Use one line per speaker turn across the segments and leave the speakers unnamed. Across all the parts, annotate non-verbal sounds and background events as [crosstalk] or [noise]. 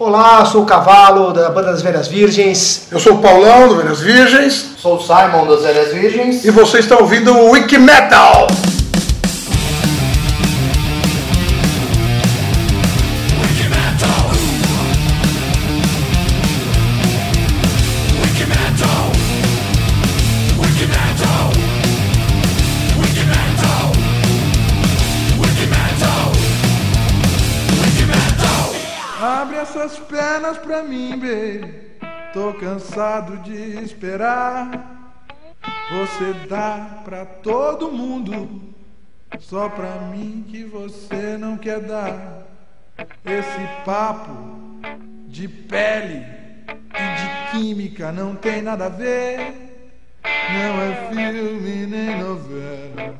Olá, sou o Cavalo, da banda das Velhas Virgens.
Eu sou o Paulão, do Velhas Virgens.
Sou o Simon, das Velhas Virgens.
E você está ouvindo o Wiki Metal.
pra mim, baby. Tô cansado de esperar. Você dá pra todo mundo, só pra mim que você não quer dar. Esse papo de pele e de química não tem nada a ver. Não é filme nem novela,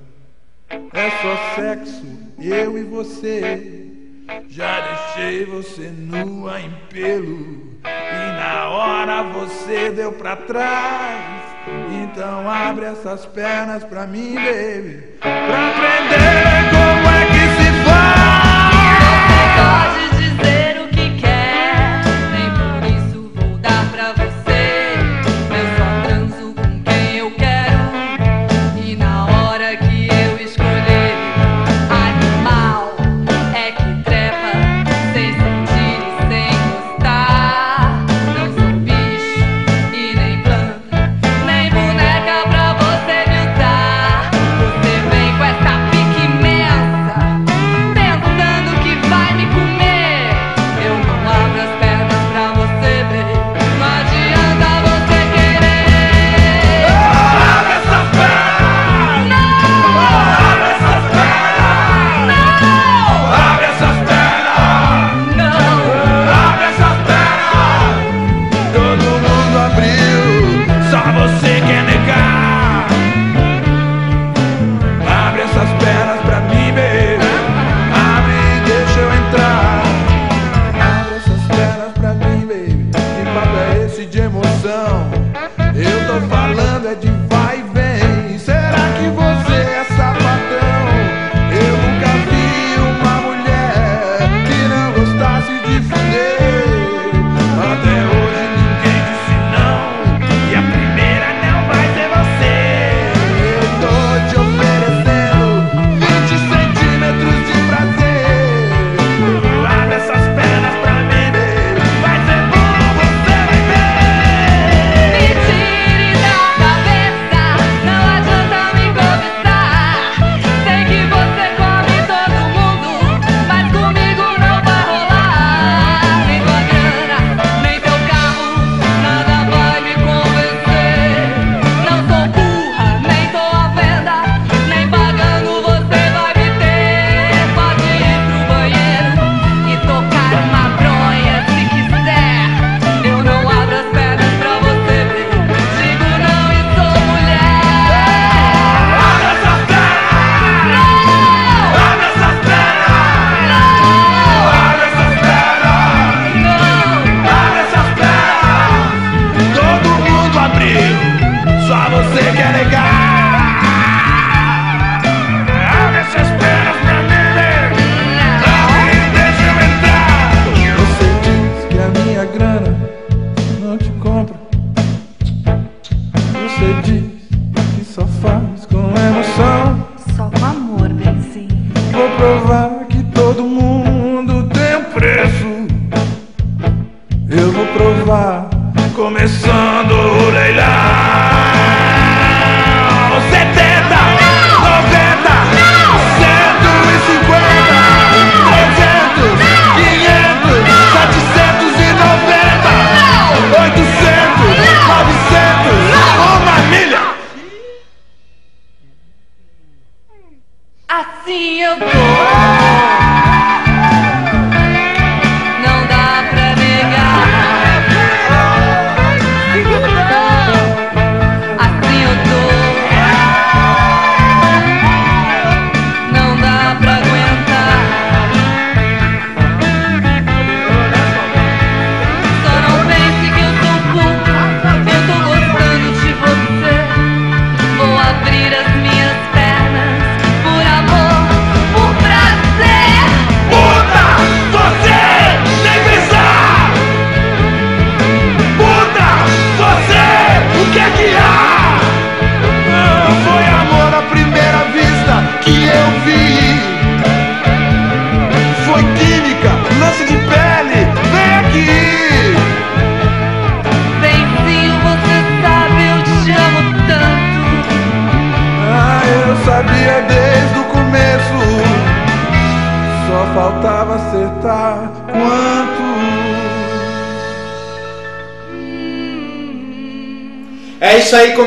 é só sexo, eu e você. Já deixei você nua em pelo e na hora você deu pra trás. Então abre essas pernas pra mim, baby, pra prender. de emoção. Eu tô falando é de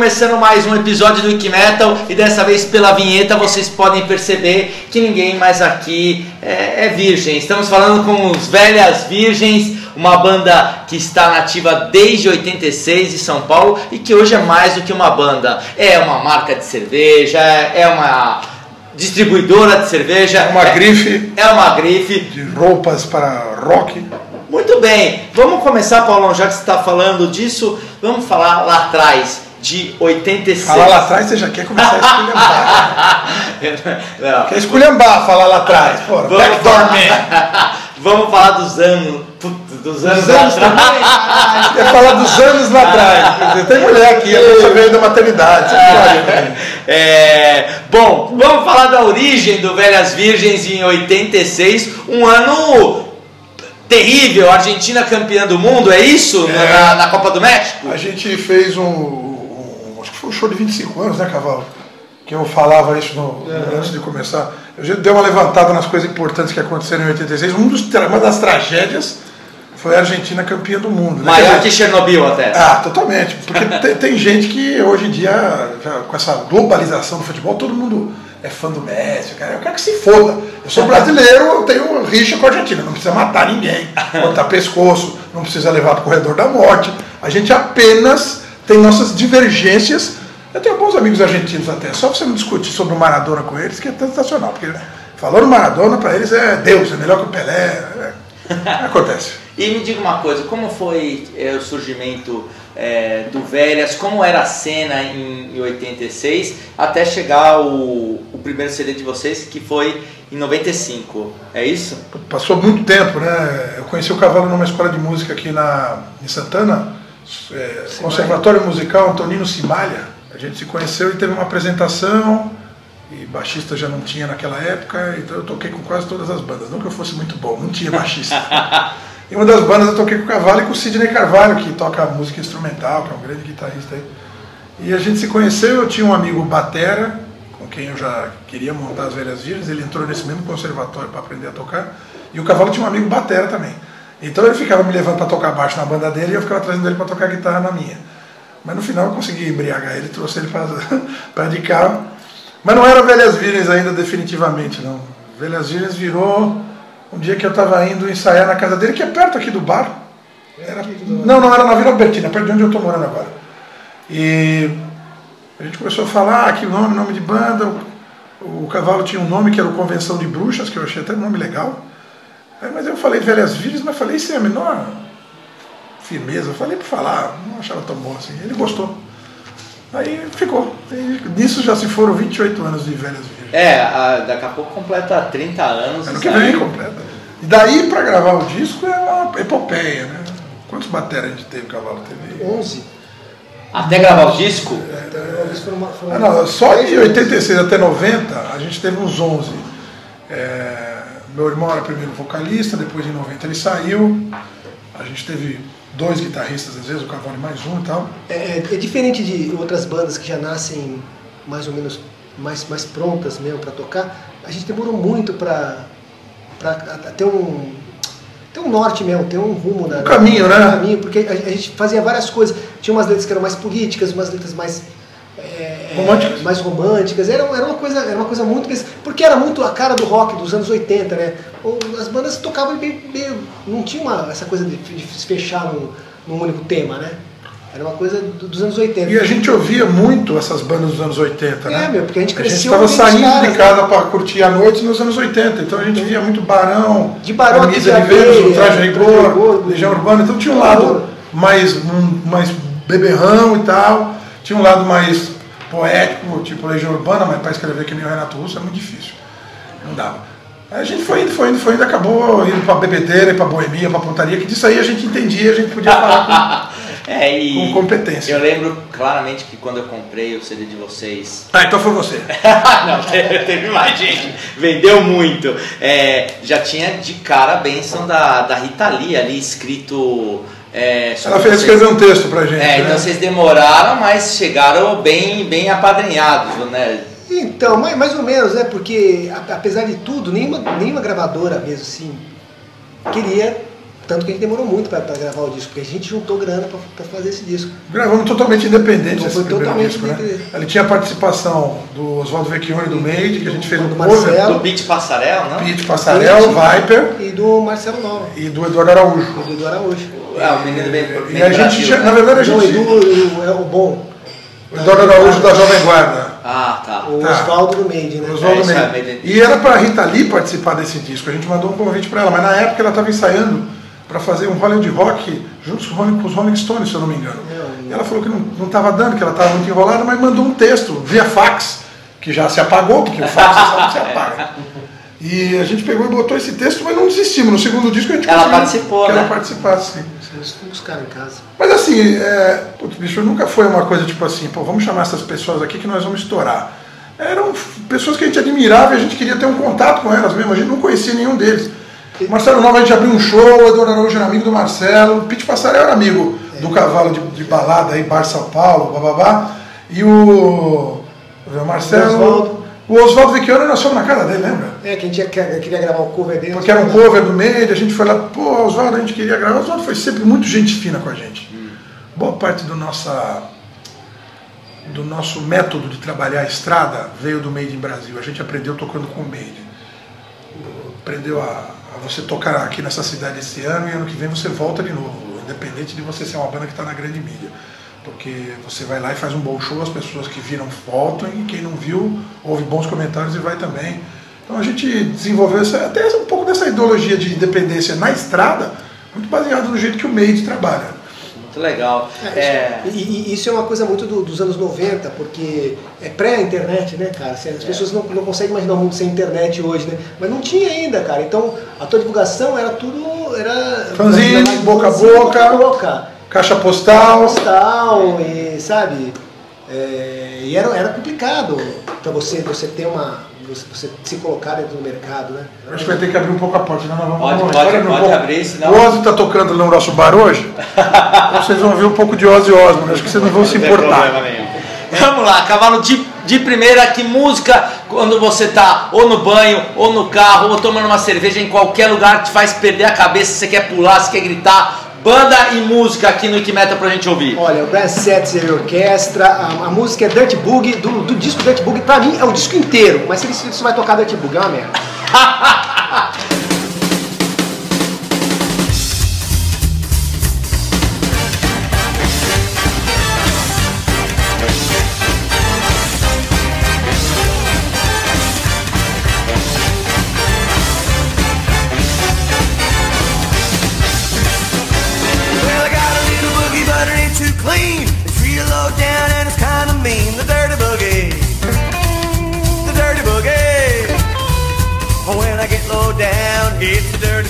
É começando
mais um episódio do Wiki Metal e dessa vez pela vinheta vocês podem perceber que ninguém mais aqui é, é virgem. Estamos falando com os Velhas Virgens, uma banda que está nativa desde 86 em São Paulo e que hoje é mais do que uma banda. É uma marca de cerveja, é uma distribuidora de cerveja,
É uma grife
é uma grife.
de roupas para rock.
Muito bem, vamos começar, Paulão, já que você está falando disso, vamos falar lá atrás, de 86.
Falar lá atrás, você já quer começar a esculhambar. [laughs]
Não.
quer esculhambar falar lá atrás. Porra,
Vamos falar, [laughs] vamos falar dos anos. Dos anos,
anos
atrás.
Quer falar dos anos lá atrás. Tem mulher aqui, a pessoa veio da maternidade. Pode.
É, bom, vamos falar da origem do Velhas Virgens em 86, um ano terrível, Argentina campeã do mundo, é isso? Na-
É.
Na, na Copa do México?
A gente fez um, foi um show de 25 anos, né, Cavalo? Que eu falava isso no- antes de começar. Eu já dei uma levantada nas coisas importantes que aconteceram em 86. Um dos, uma das tragédias foi a Argentina campeã do mundo. né?
Maior que Chernobyl até.
Ah, totalmente. Porque [laughs] tem, tem gente que hoje em dia, com essa globalização do futebol, todo mundo é fã do Messi. Cara, eu quero que se foda. Eu sou brasileiro, eu tenho rixa com a Argentina. Não precisa matar ninguém, cortar pescoço, não precisa levar para o corredor da morte. A gente apenas tem nossas divergências. Eu tenho bons amigos argentinos até. Só você não discutir sobre o Maradona com eles, que é sensacional. Porque falando Maradona, para eles é Deus, é melhor que o Pelé. é- acontece. [laughs]
E me diga uma coisa, como foi é, o surgimento é, do Velhas, como era a cena em, em 86, até chegar o, o primeiro CD de vocês, que foi em 95, é isso?
Passou muito tempo, né? Eu conheci o Cavalo numa escola de música aqui na, em Santana, é, Conservatório Musical Antonino Cimalha. A gente se conheceu e teve uma apresentação, e baixista já não tinha naquela época, então eu toquei com quase todas as bandas. Não que eu fosse muito bom, não tinha baixista. [laughs] e uma das bandas eu toquei com o Cavalo e com o Sidney Carvalho, que toca música instrumental, que é um grande guitarrista aí. E a gente se conheceu, eu tinha um amigo Batera, com quem eu já queria montar as Velhas Virgens, ele entrou nesse mesmo conservatório para aprender a tocar, e o Cavalo tinha um amigo Batera também. Então ele ficava me levando para tocar baixo na banda dele e eu ficava trazendo ele para tocar guitarra na minha. Mas no final eu consegui embriagar ele, trouxe ele para [laughs] de carro. Mas não era Velhas Virgens ainda definitivamente, não. Velhas Virgens virou um dia que eu estava indo ensaiar na casa dele, que é perto aqui do bar. Era- não, não, era na Vila Albertina, perto de onde eu estou morando agora. E a gente começou a falar ah, que nome, nome de banda. O, o cavalo tinha um nome que era o Convenção de Bruxas, que eu achei até um nome legal. Aí, mas eu falei Velhas Virgens, mas falei sem a menor firmeza. Eu falei para falar, não achava tão bom assim. Ele gostou. Aí ficou. E nisso já se foram 28 anos de Velhas Virgens.
É, a- daqui a pouco completa 30 anos.
Ano que vem completa. E daí para gravar o disco é uma epopeia, né? Quantos bateras a gente teve, cavalo? Teve
11.
Até gravar o disco?
Uma- foram
Ah, não, só de 86 até 90 a gente teve uns 11. É, meu irmão era primeiro vocalista, depois em 90 ele saiu. A gente teve dois guitarristas, às vezes, o Cavalo mais um e tal.
É, é- é diferente de outras bandas que já nascem mais ou menos mais, mais prontas mesmo para tocar. A gente demorou muito para ter um ter um norte mesmo, ter um rumo na,
Um caminho, né?
um caminho, porque a, a gente fazia várias coisas. Tinha umas letras que eram mais políticas, umas letras mais é,
Românticas.
mais românticas. Era, era uma coisa, era uma coisa muito porque era muito a cara do rock dos anos 80, né? As bandas tocavam meio, meio não tinha uma, essa coisa de, de se fechar num, num único tema, né? Era uma coisa do- dos anos 80.
E a gente ouvia muito essas bandas dos anos 80, né?
É, meu, porque a gente
A gente estava saindo
caras,
de casa para curtir a noite nos anos 80, então a gente via muito Barão,
De Barão,
Camisa de Vênus, o Traje Rigor,
Rigor,
Legião Urbana, então tinha um lado mais, um, mais beberrão e tal, tinha um lado mais poético, tipo Legião Urbana, mas para escrever que nem o Renato Russo é muito difícil, não dava. Aí a gente foi indo, foi indo, foi indo, acabou indo para bebedeira, para boemia, para pontaria, que disso aí a gente entendia, a gente podia falar [laughs]
É,
com, com competência.
eu lembro claramente que quando eu comprei o CD de vocês.
Ah, então foi você. [laughs]
Não, teve, teve mais gente. Vendeu muito. É, já tinha de cara a benção da, da Rita Lee ali escrito. É,
Ela fez
vocês.
escrever um texto pra gente.
É,
né?
então vocês demoraram, mas chegaram bem, bem apadrinhados, né?
Então, mais, mais ou menos, né? Porque apesar de tudo, nenhuma, nenhuma gravadora mesmo assim queria Tanto que a gente demorou muito pra, pra gravar o disco, porque a gente juntou grana pra, pra fazer esse disco.
Gravamos totalmente independente
Então
esse
totalmente
disco, né?
independente.
Ele tinha a participação do Oswaldo Vecchione do Made, que a gente fez um
Do
cover,
Marcelo.
Do Beat Passarel, não?
Pete Passarel, Viper
E do Marcelo Nova,
e do Eduardo Araújo.
e do Edu Araújo.
É, o menino bem, bem
E a gente,
Brasil, né?
na verdade, a
Não, o
gente.
Edu é o bom.
O Eduardo Araújo da Jovem Guarda.
Ah, tá.
O
Tá.
Oswaldo do Made, né?
O Oswaldo
É, é, Made
E era pra Rita Lee participar desse disco. A gente mandou um convite pra ela, mas na época ela estava ensaiando pra fazer um Hollywood Rock junto com os Rolling- Stones, se eu não me engano. E ela falou que não estava dando, que ela estava muito enrolada, mas mandou um texto via fax, que já se apagou, porque o fax sabe que se apaga. E a gente pegou e botou esse texto, mas não desistimos. No segundo disco a gente
Ela participou,
que
né?
ela participasse,
buscaram em casa.
Mas assim, é, putz, bicho, nunca foi uma coisa tipo assim, pô, vamos chamar essas pessoas aqui que nós vamos estourar. Eram pessoas que a gente admirava e a gente queria ter um contato com elas mesmo, a gente não conhecia nenhum deles. O Marcelo Nova a gente abriu um show, o Eduardo Araújo era amigo do Marcelo, o Pete Passarel era amigo do cavalo de, de balada aí, Bar São Paulo, bababá. E o, o Marcelo.
Oswaldo.
O Oswaldo Vecchione nós fomos na casa dele, lembra?
É, que a gente ia- que- queria gravar o cover dele.
Porque era um cover do meio, a gente foi lá, pô, Oswaldo, a gente queria gravar. O Oswaldo foi sempre muito gente fina com a gente. Boa parte do, nossa, do nosso método de trabalhar a estrada veio do Made in Brasil. A gente aprendeu tocando com o Made. Aprendeu a você tocar aqui nessa cidade esse ano e ano que vem você volta de novo, independente de você ser uma banda que está na grande mídia. Porque você vai lá e faz um bom show, as pessoas que viram voltam e quem não viu ouve bons comentários e vai também. Então a gente desenvolveu essa, até um pouco dessa ideologia de independência na estrada, muito baseado no jeito que o Made trabalha.
Muito legal.
É,
É,
E, e isso é uma coisa muito do- dos anos 90, porque é pré-internet, né, cara? Assim, As pessoas não, não conseguem imaginar o mundo sem internet hoje, né? Mas não tinha ainda, cara. Então a tua divulgação era tudo. Era,
Fanzine,
era-
boca a boca.
boca a boca.
Caixa postal,
Postal, e sabe? É, e era, era complicado pra você, você ter uma. Você, você se colocar dentro do mercado, né?
acho que vai ter que abrir um pouco a porta, né? Nós vamos-
Pode,
vamos-
pode,
abrir um
pode
pouco.
abrir, senão-
O Ozzy está tocando no nosso bar hoje, [laughs] vocês vão ver um pouco de Ozzy Osbourne, acho que vocês não vão se importar.
Vamos lá, cavalo de, de primeira, que música quando você tá ou no banho, ou no carro, ou tomando uma cerveja em qualquer lugar te faz perder a cabeça, você quer pular, você quer gritar. Banda e música aqui no Iquimeta pra gente ouvir.
Olha, o Brass Setzer Orquestra, a, a música é Dirty Boogie, do, do disco Dirty Boogie, pra mim é o disco inteiro, mas se ele se você vai tocar Dirty Boogie, é uma merda. [laughs]
down and it's kind of mean. The dirty boogie. The dirty boogie. When I get low down, it's the dirty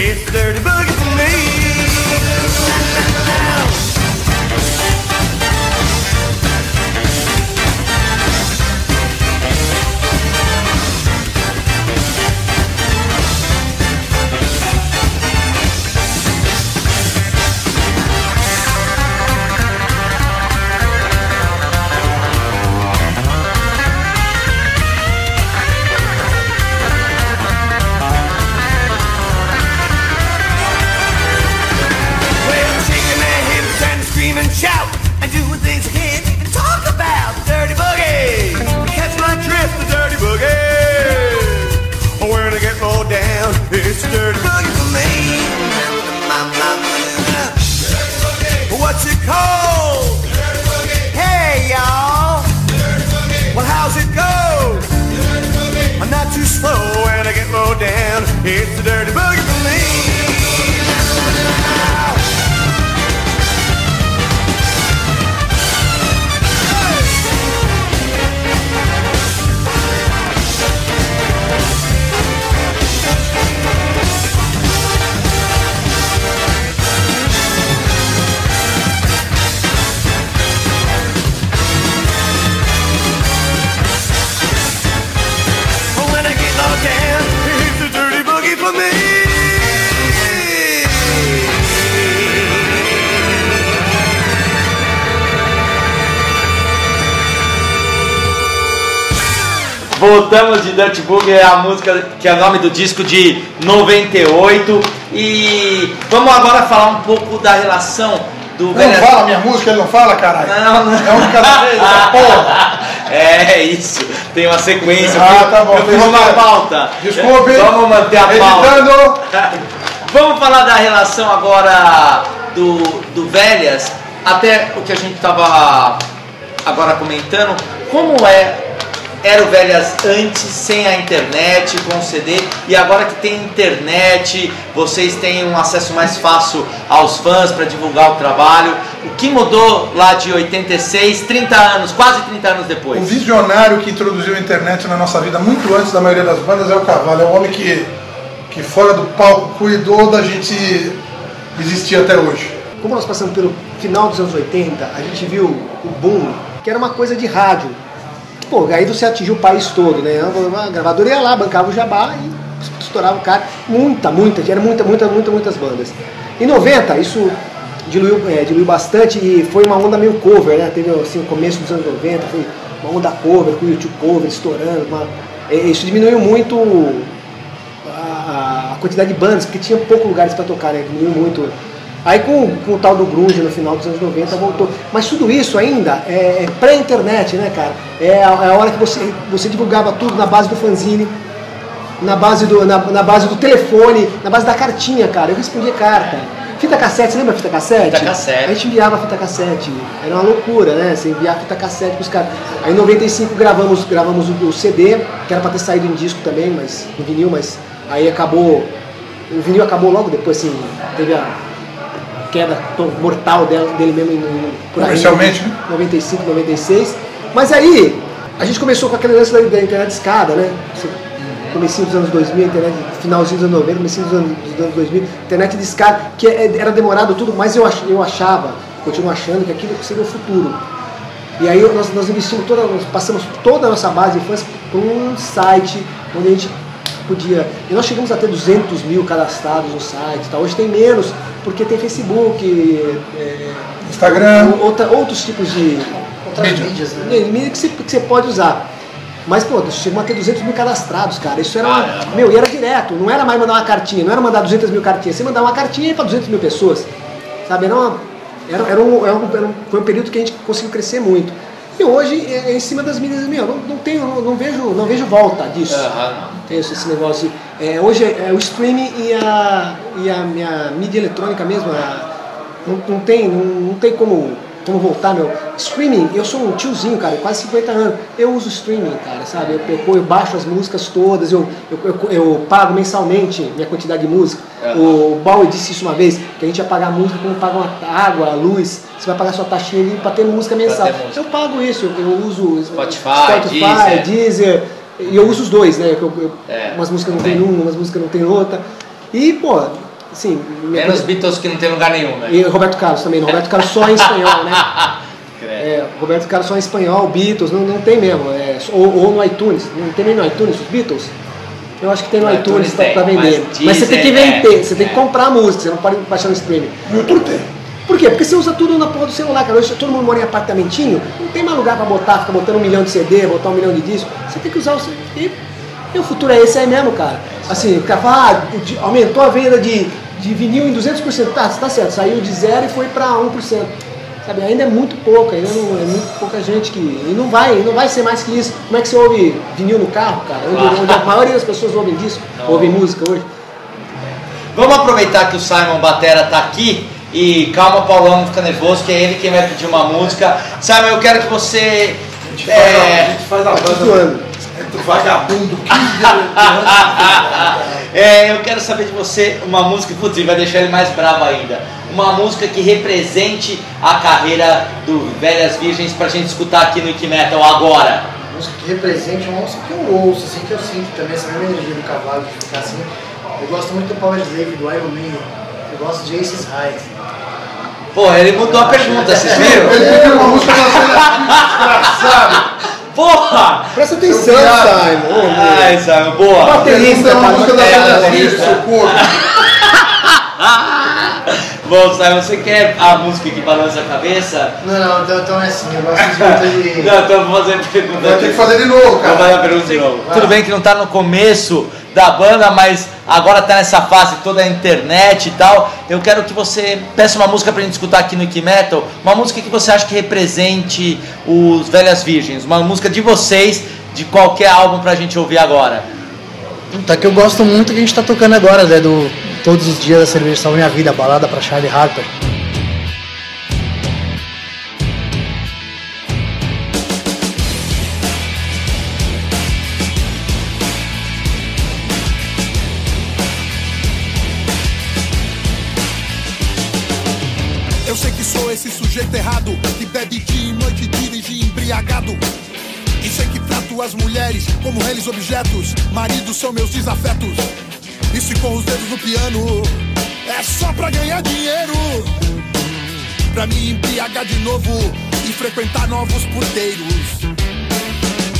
It's dirty boogie for me. down. It's a dirty boogie.
Voltamos de Dirty Boogie, é a música que é o nome do disco de 98. E vamos agora falar um pouco da relação do
Não fala minha música, ele não fala, caralho.
Não, não.
É um cada vez, essa porra. [laughs]
É isso, tem uma sequência.
Ah, tá bom,
eu fiz uma pauta.
Desculpe.
Vamos manter a pauta.
Editando. [laughs]
Vamos falar da relação agora do, do Velhas, até o que a gente estava agora comentando, como é era o Velhas antes, sem a internet, com o CD, e agora que tem internet, vocês têm um acesso mais fácil aos fãs para divulgar o trabalho. O que mudou lá de 86, 30 anos, quase 30 anos
O
depois?
visionário que introduziu a internet na nossa vida muito antes da maioria das bandas é o Cavalo. É o homem que, que fora do palco cuidou da gente existir até hoje.
Como nós passamos pelo final dos anos 80, a gente viu o boom, que era uma coisa de rádio. Pô, aí você atingiu o país todo, né? A gravadora ia lá, bancava o jabá e estourava o cara. Muita, muita, era muita, muita, muita, muitas bandas. Em 90, isso diluiu, é, diluiu bastante e foi uma onda meio cover, né? Teve assim, o começo dos anos 90, foi uma onda cover, com o YouTube cover estourando. Uma, isso diminuiu muito a, a quantidade de bandas, porque tinha poucos lugares para tocar, né? Diminuiu muito. Aí com, com o tal do grunge no final dos anos 90 voltou. Mas tudo isso ainda é, é pré-internet, né, cara? É a, é a hora que você, você divulgava tudo na base do fanzine, na base do, na, na base do telefone, na base da cartinha, cara. Eu respondia carta. Fita cassete, você lembra fita cassete?
Fita cassete.
A gente enviava fita cassete. Era uma loucura, né? Você enviava fita cassete pros caras. Aí em 95 gravamos, gravamos o, o CD, que era pra ter saído em disco também, mas em vinil, mas aí acabou. O vinil acabou logo depois, assim, teve a queda mortal dela- dele mesmo em, por aí,
né?
95, 96. Mas aí, a gente começou com aquele lance da, da internet escada, né? Comecinho dos anos 2000, internet, finalzinho dos anos 90, comecinho dos anos, dos anos 2000, internet de escada, que é- era demorado tudo, mas eu, ach, eu achava, continuo achando que aquilo seria o futuro. E aí nós, nós investimos toda, nós passamos toda a nossa base de fãs para um site onde a gente podia. E nós chegamos a ter 200 mil cadastrados no site. Tá? Hoje tem menos, porque tem Facebook, é,
Instagram.
outra, outros tipos de.
Outras
Mídia.
mídias, né?
mídia que você, que você pode usar. Mas, pô, chegamos a ter 200 mil cadastrados, cara. Isso era. meu, e era direto. Não era mais mandar uma cartinha, não era mandar 200 mil cartinhas. Você mandava uma cartinha para 200 mil pessoas. Sabe? Era uma, era, era um, era um- era um- foi um período que a gente conseguiu crescer muito. E hoje é, é em cima das mídias, meu, não, não tenho, não, não vejo, não vejo volta disso.
Não.
Tem esse, esse negócio. É, hoje é, é o streaming e a, e a minha mídia eletrônica mesmo. a- não, não tem, não, não tem como, como voltar, meu. Streaming, eu sou um tiozinho, cara, quase 50 anos. Eu uso streaming, cara, sabe? Eu, eu, eu baixo as músicas todas, eu, eu, eu, pago mensalmente minha quantidade de música. O Bauer disse isso uma vez, que a gente ia pagar música como paga uma água, a luz. Você vai pagar sua taxinha ali pra ter música mensal.
ter música.
Eu pago isso, eu, uso
Spotify,
Spotify, Deezer. E eu uso os dois, né? Eu-
É,
umas músicas não tem uma, umas músicas não tem outra. E, pô, minha
Menos Beatles que não tem lugar nenhum, né?
E Roberto Carlos também. Roberto Carlos só em espanhol, né? [laughs] É, Roberto Carlos só em espanhol, Beatles, não, não tem mesmo. é, ou, ou no iTunes, não tem nem no iTunes os Beatles? Eu acho que tem no,
No
iTunes,
iTunes
pra vender.
mas
Mas, você tem que vender,
é,
você tem que
é.
comprar a música, você não pode baixar no streaming.
YouTube tem.
Por quê? Porque você usa tudo na porra do celular, cara. Hoje todo mundo mora em apartamentinho, não tem mais lugar pra botar, ficar botando um milhão de CD, botar um milhão de discos. Você tem que usar o CD. E, o futuro é esse aí mesmo, cara. Assim, o cara fala, ah, aumentou a venda de, de vinil em 200%. Tá, tá certo, saiu de zero e foi pra 1%. Sabe, ainda é muito pouco, ainda não, é muito pouca gente que. E não vai, não vai ser mais que isso. Como é que você ouve vinil no carro, cara? Onde, onde a maioria das pessoas ouvem disco, ouvem música hoje.
Vamos aproveitar que o Simon Batera tá aqui e calma, Paulão, não fica nervoso, que é ele quem vai pedir uma música. Simon, eu quero que você.
A gente faz a- a
É,
gente faz a
Tá
banda.
Zoando.
Vagabundo, 15 de
É, eu quero saber de você uma música, putz, vai deixar ele mais bravo ainda. Uma música que represente a carreira do Velhas Virgens pra gente escutar aqui no Ike Metal agora.
música que represente uma música que eu ouço, assim, que eu sinto também, essa mesma energia do cavalo de ficar assim. Eu gosto muito do Power Slave, do Iron Maiden. Eu gosto de Aces High.
Porra, ele mudou a pergunta, vocês viram?
Ele pediu uma música cena desgraçado.
Porra!
Presta atenção,
Seu.
Simon.
Ai, Simon, boa.
Baterista,
é
cara,
música da cena
baterista.
socorro. [laughs]
Bom, Simon, você quer a música que balança a cabeça?
Não, não, então, então é assim, eu gosto muito [laughs] de.
Não, então vou fazer a pergunta.
Vai ter que fazer de novo,
Vou fazer a
cara.
pergunta de novo. Tudo bem que não tá no começo da banda, mas agora tá nessa fase toda a internet e tal. Eu quero que você peça uma música pra gente escutar aqui no Ike Metal, uma música que você acha que represente os Velhas Virgens, uma música de vocês, de qualquer álbum pra gente ouvir agora.
Tá que eu gosto muito que a gente tá tocando agora, né? Do Todos os Dias da Cerveja Salva Minha Vida, balada pra Charlie Harper.
Que bebe dia e noite dirige embriagado. E sei que trato as mulheres como eles objetos, maridos são meus desafetos. E se com os dedos no piano é só pra ganhar dinheiro. Pra me embriagar de novo e frequentar novos puteiros.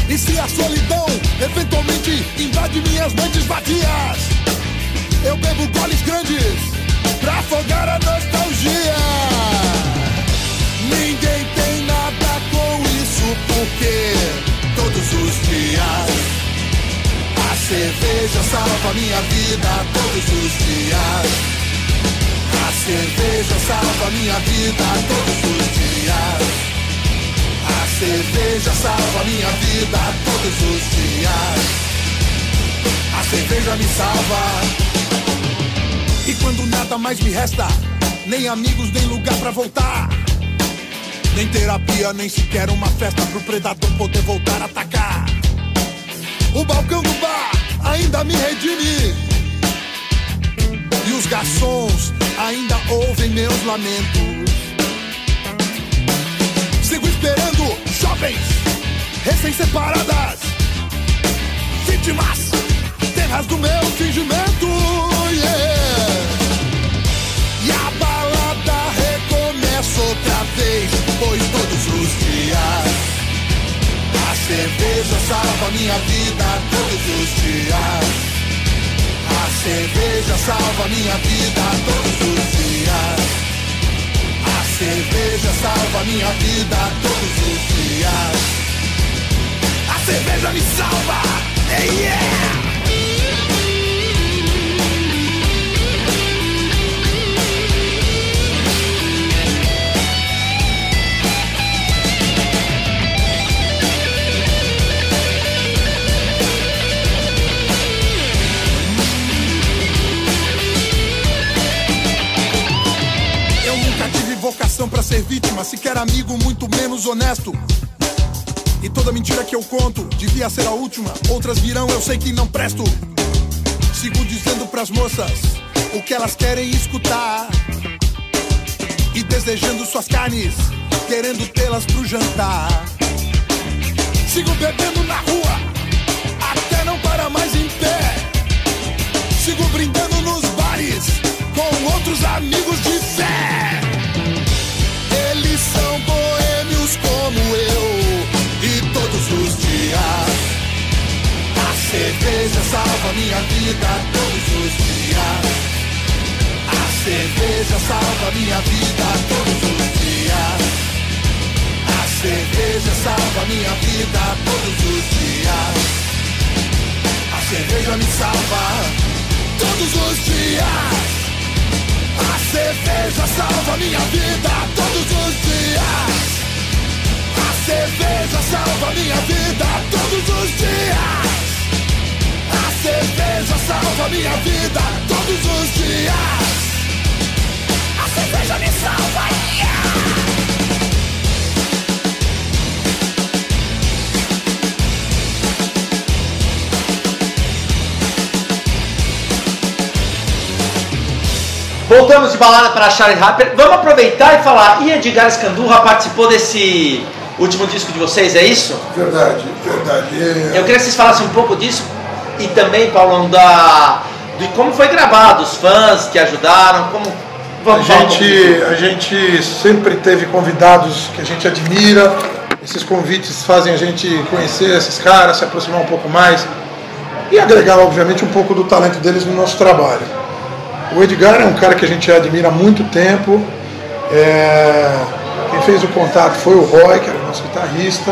E se a solidão eventualmente invade minhas noites vazias, eu bebo goles grandes pra afogar a nostalgia. Ninguém tem nada com isso porque todos os dias a cerveja salva minha vida todos os dias. A cerveja salva minha vida todos os dias. A cerveja salva minha vida todos os dias. A cerveja me salva. E quando nada mais me resta, nem amigos, nem lugar pra voltar. Nem terapia, nem sequer uma festa pro predador poder voltar a atacar. O balcão do bar ainda me redime. E os garçons ainda ouvem meus lamentos. Sigo esperando jovens recém-separadas, vítimas, terras do meu fingimento. yeah. Recomeça outra vez, pois todos os dias a cerveja salva minha vida todos os dias. A cerveja salva minha vida todos os dias. A cerveja salva minha vida todos os dias. A cerveja me salva. Yeah! Vocação pra ser vítima, sequer amigo, muito menos honesto. E toda mentira que eu conto devia ser a última. Outras virão, eu sei que não presto. Sigo dizendo pras moças o que elas querem escutar. E desejando suas carnes, querendo tê-las pro jantar. Sigo bebendo na rua, até não para mais em pé. Sigo brindando nos bares com outros amigos de fé. São boêmios como eu e todos os dias. A cerveja salva minha vida todos os dias. A cerveja salva minha vida todos os dias. A cerveja salva minha vida todos os dias. A cerveja me salva todos os dias. A cerveja salva minha vida todos os dias. A cerveja salva minha vida todos os dias. A cerveja salva minha vida todos os dias. A cerveja me salva. yeah!
Voltamos de balada para Charlie Harper. Vamos aproveitar e falar. E Edgar Escandurra participou desse último disco de vocês, é isso?
Verdade, verdade. É,
Eu queria que vocês falassem um pouco disso e também, Paulão, da, de como foi gravado, os fãs que ajudaram, como.
A
Vamos um
gente, a gente sempre teve convidados que a gente admira. Esses convites fazem a gente conhecer esses caras, se aproximar um pouco mais e agregar, obviamente, um pouco do talento deles no nosso trabalho. O Edgar é um cara que a gente admira há muito tempo. É, Quem fez o contato foi o Roy, que era o nosso guitarrista.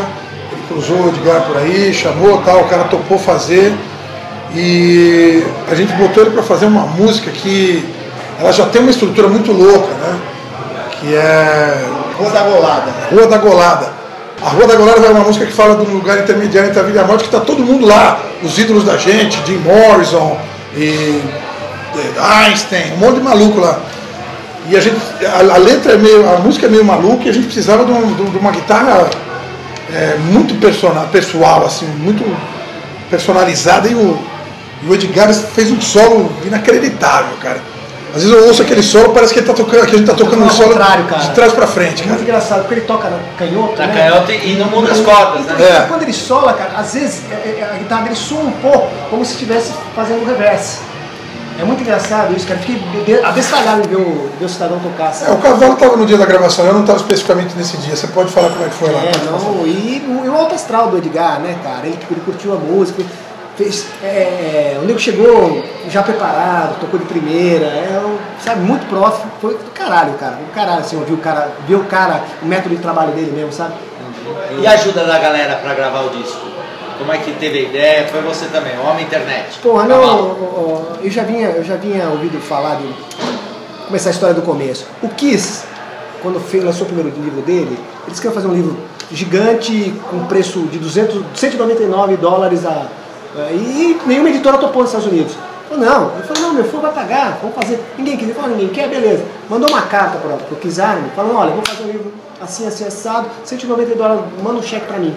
Ele cruzou o Edgar por aí, chamou tal, o cara topou fazer. E a gente botou ele para fazer uma música que ela já tem uma estrutura muito louca, né? Que é
Rua da Golada.
Rua da Golada. A Rua da Golada é uma música que fala de um lugar intermediário entre a vida e a morte, que está todo mundo lá, os ídolos da gente, Jim Morrison e Einstein, um monte de maluco lá. E a gente, a, a letra é meio, a música é meio maluca e a gente precisava de, um- de um- de uma guitarra eh, muito persona- pessoal, assim, muito personalizada e o, e o Edgar fez um solo inacreditável, cara. Às vezes eu ouço aquele solo, parece que, ele tá tocando, que a gente tá tocando um solo de trás pra frente,
É
cara.
muito engraçado, porque ele toca na canhoto.
Na
né?
canhota e não muda as cordas, né?
Então,
É.
quando ele sola, cara, às vezes é, é, a guitarra dele soa um pouco como se estivesse fazendo o reverse. É muito engraçado isso, cara. Fiquei be- abestalhado em ver o, ver o cidadão tocar.
É,
Sabe?
o cavalo estava no dia da gravação, eu não estava especificamente nesse dia. Você pode falar como é que foi lá?
É, não, e, o- e o alto astral do Edgar, né, cara? Ele, ele curtiu a música, fez. É, o nego chegou já preparado, tocou de primeira, é, sabe, muito próximo. Foi do caralho, cara. Do caralho, assim, ouvir o cara, ver o cara, o método de trabalho dele mesmo, sabe?
E a ajuda da galera para gravar o disco? Como é que teve a ideia? Foi você também, o homem internet.
Porra, não,
Cavalo.
ó, ó, eu já vinha, eu já vinha ouvido falar de começar a história do começo. O Kiss, quando fez, lançou o primeiro livro dele, eles queriam fazer um livro gigante com preço de 200, 199 dólares a, e nenhuma editora topou nos Estados Unidos. Falou, não, ele falou, não, meu fã vai pagar, vamos fazer. Ninguém quis, ele falou, ninguém quer, beleza. Mandou uma carta para o Kiss Army, falando, olha, vou fazer um livro assim, assim, assado, 190 dólares, manda um cheque para mim.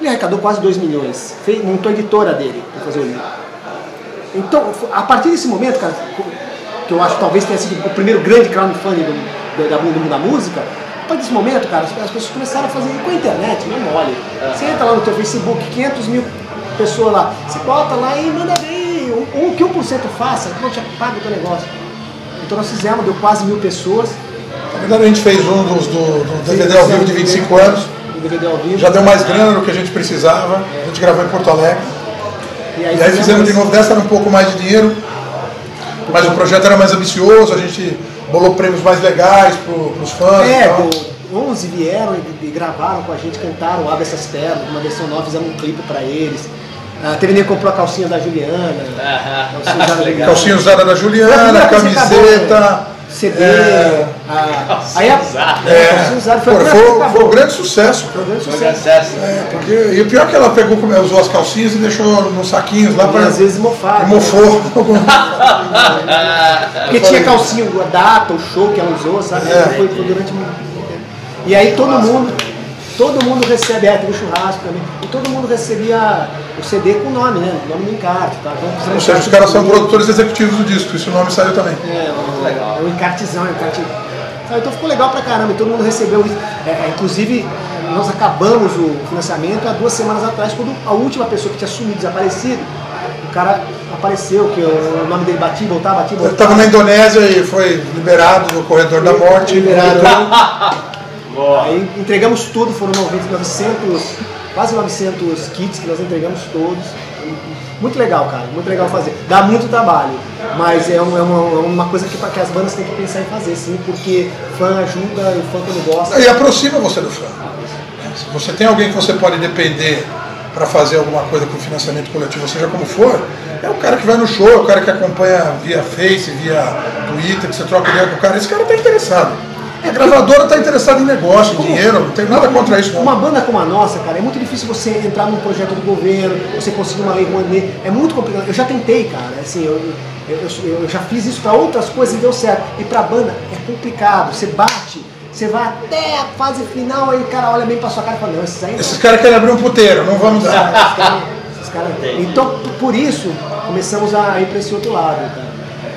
Ele arrecadou quase 2 milhões. Fez, montou a editora dele para fazer o livro. Então, a partir desse momento, cara, que eu acho que talvez tenha sido o primeiro grande crowdfunding do, do, da, do mundo da música, a partir desse momento, cara, as, as pessoas começaram a fazer com a internet, não é mole. Você entra lá no teu Facebook, 500 mil pessoas lá, você bota lá e manda ver, o, o que 1% faça, que não te paga o teu negócio. Então nós fizemos, deu quase mil pessoas.
Na verdade, a gente fez um dos, do, do DVD ao vivo de 25 anos.
DVD ao vivo.
Já deu mais grana do que a gente precisava. A gente gravou em Porto Alegre.
E
E aí fizemos de novo dessa, era um pouco mais de dinheiro. Mas o projeto era mais ambicioso, a gente bolou prêmios mais legais para os fãs. e
É,
tal.
do- 11 vieram e, e gravaram com a gente, cantaram Abre Essas Pernas, uma versão nova, fizemos um clipe pra eles. Ah, teve nem que comprou a calcinha da Juliana. calcinha usada da [laughs]
Legal.
Calcinha usada da Juliana, camiseta.
CD,
é,
a, aí a,
usada.
é,
é,
calcinha usada,
pô,
foi
foi, foi um grande sucesso.
Foi um grande
Foi
sucesso.
acesso.
É, porque, e o pior é que ela pegou, usou as calcinhas e deixou nos saquinhos lá
E
para.
às vezes mofado.
mofou.
Porque tinha calcinha, a data, o show que ela usou, sabe?
É.
Foi, foi durante muito tempo. E aí todo mundo, todo mundo recebe, é, teve um churrasco também, e todo mundo recebia o CD com o nome, né? O nome do encarte, tá? Então,
Ou seja, os caras são produtores executivos do disco, isso o nome saiu também.
É, o, o encartezão, o encarte. Sabe, Então ficou legal pra caramba, e todo mundo recebeu isso. É, é, inclusive, nós acabamos o financiamento há duas semanas atrás, quando a última pessoa que tinha sumido, desaparecido, o cara apareceu, que o nome dele batia, voltava, batia,
Ele
voltava.
estava na Indonésia e foi liberado do corredor da morte.
Liberado. [laughs]
Boa.
Aí entregamos tudo, foram 90, 900, quase 900 kits que nós entregamos todos. Muito legal, cara, muito legal fazer. Dá muito trabalho, mas é, um- é uma, é uma coisa que, que as bandas têm que pensar em fazer, sim, porque fã ajuda, e o fã quando gosta.
E aproxima você do fã. Se você tem alguém que você pode depender para fazer alguma coisa com financiamento coletivo, seja como for, é o cara que vai no show, é o cara que acompanha via Face, via Twitter, que você troca ideia com o cara, esse cara está interessado. A gravadora está interessada em negócio, em dinheiro, não tem nada contra isso. não.
Uma banda como a nossa, cara, é muito difícil você entrar num projeto do governo, você conseguir uma lei Rouanet. É muito complicado. Eu já tentei, cara. Assim, eu, eu, eu- eu já fiz isso para outras coisas e deu certo. E pra banda é complicado. Você bate, você vai até a fase final, aí o cara olha bem pra sua cara e fala, não, esses aí não.
Esses caras querem abrir um puteiro, não vamos dar.
Esses caras- esses caras- Então, p- por isso, começamos a ir para esse outro lado, cara.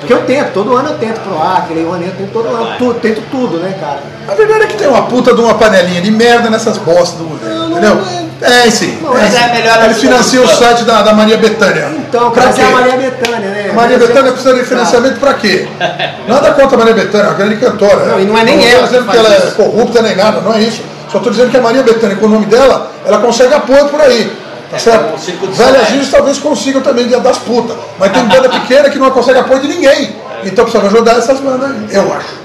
Porque eu tento, todo ano eu tento pro ar, aquele ano eu tento todo ano, tu- tento tudo, né, cara?
A verdade é que tem uma puta de uma panelinha de merda nessas bostas do governo,
Não,
entendeu?
não
É, sim.
Não,
mas
sim.
é melhor
Eles financiam o site da, da Maria Bethânia.
Então,
Pra
cara, é a? Maria Bethânia, né?
A Maria Bethânia precisa de financiamento pra quê? Nada contra a Maria Bethânia, é uma grande cantora.
Não, e não é nem
tô
ela
dizendo
que
que ela é corrupta nem nada, não é isso. Só tô dizendo que a Maria Bethânia, com o nome dela, ela consegue apoio por aí. Tá certo? Velhas. Virgens talvez consigam também dia das putas. Mas tem banda pequena que não consegue apoio de ninguém. Então precisa ajudar essas bandas aí, eu acho.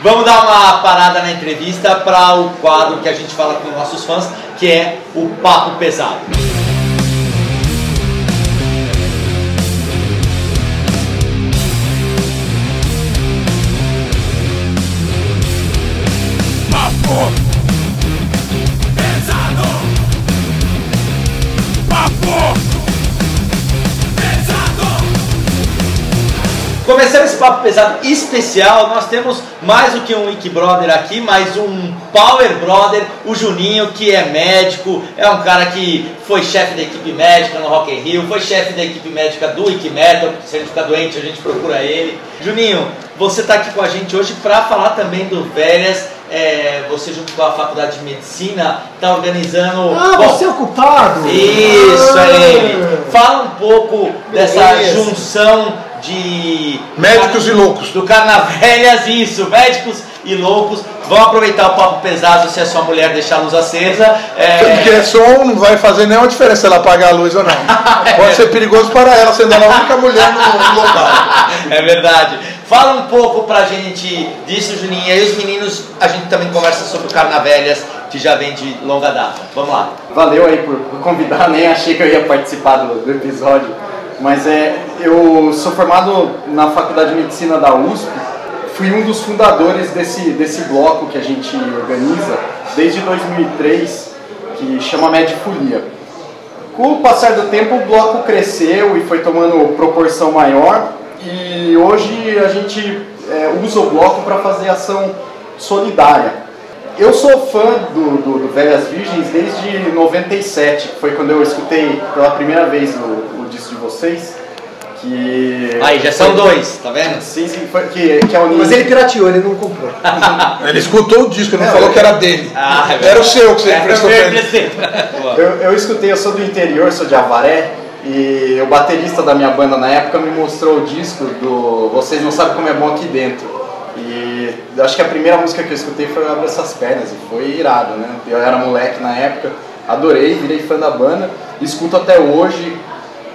Vamos dar uma parada na entrevista para o quadro que a gente fala com nossos fãs, que é o Papo Pesado. Começando esse papo pesado especial, nós temos mais do que um Wiki Brother aqui, mais um Power Brother, o Juninho, que é médico, é um cara que foi chefe da equipe médica no Rock in Rio, foi chefe da equipe médica do Wiki Metal, se a gente ficar doente a gente procura ele. Juninho, você está aqui com a gente hoje para falar também do Velhas, é, você junto com a Faculdade de Medicina está organizando...
Ah,
Bom,
você é o culpado?
Isso,
Ah.
é ele. Fala um pouco dessa
Beleza.
junção de.
Médicos e loucos.
Do Carnavelhas, isso, médicos e loucos. Vamos aproveitar o papo pesado se a sua mulher deixar a luz acesa. É,
Porque é som não vai fazer nenhuma diferença se ela apagar a luz ou não. [laughs] Pode ser perigoso para ela, sendo ela a única mulher no, local.
é verdade. Fala um pouco pra gente disso, Juninho. E aí os meninos, a gente também conversa sobre o Carnavelhas, que já vem de longa data. Vamos lá.
Valeu aí por, por convidar, nem achei que eu ia participar do, do episódio. Mas é, eu sou formado na Faculdade de Medicina da USP, fui um dos fundadores desse, desse bloco que a gente organiza desde 2003, que chama Medifolia. Com o passar do tempo, o bloco cresceu e foi tomando proporção maior, e hoje a gente é, usa o bloco para fazer ação solidária. Eu sou fã do, do, do Velhas Virgens desde 97, que foi quando eu escutei pela primeira vez o, o disco de vocês. Que
Aí, já são dois, tá vendo?
Sim, sim, foi, que, que é o
Mas ele pirateou, ele não comprou. [laughs]
Ele escutou o disco, ele não falou que era dele.
Ah, é
era o seu que você
É,
emprestou
eu
pra. [laughs]
Eu, eu escutei, eu sou do interior, sou de Avaré, e o baterista da minha banda na época me mostrou o disco do Vocês Não Sabem Como É Bom Aqui Dentro. E acho que a primeira música que eu escutei foi Abre Essas Pernas, e foi irado, né? Eu era moleque na época, adorei, virei fã da banda, escuto até hoje,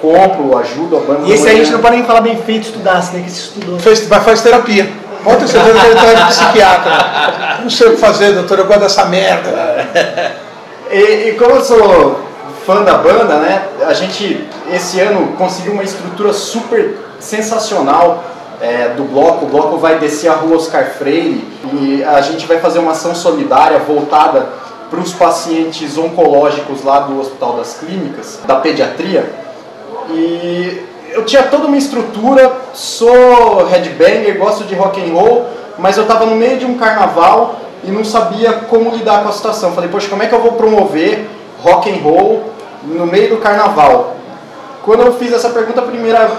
compro, ajudo a banda.
E esse a gente não pode nem falar bem feito estudasse, né? Que se estudou.
Fez, mas faz terapia. Ontem você deve estar de psiquiatra. Não sei o que fazer, doutor, eu gosto dessa merda.
E, e como eu sou fã da banda, né? A gente esse ano conseguiu uma estrutura super sensacional é, do bloco. O bloco vai descer a rua Oscar Freire e a gente vai fazer uma ação solidária voltada para os pacientes oncológicos lá do Hospital das Clínicas, da pediatria. E eu tinha toda uma estrutura, sou headbanger, gosto de rock and roll, mas eu estava no meio de um carnaval e não sabia como lidar com a situação. Falei, poxa, como é que eu vou promover rock and roll no meio do carnaval? Quando eu fiz essa pergunta, a primeira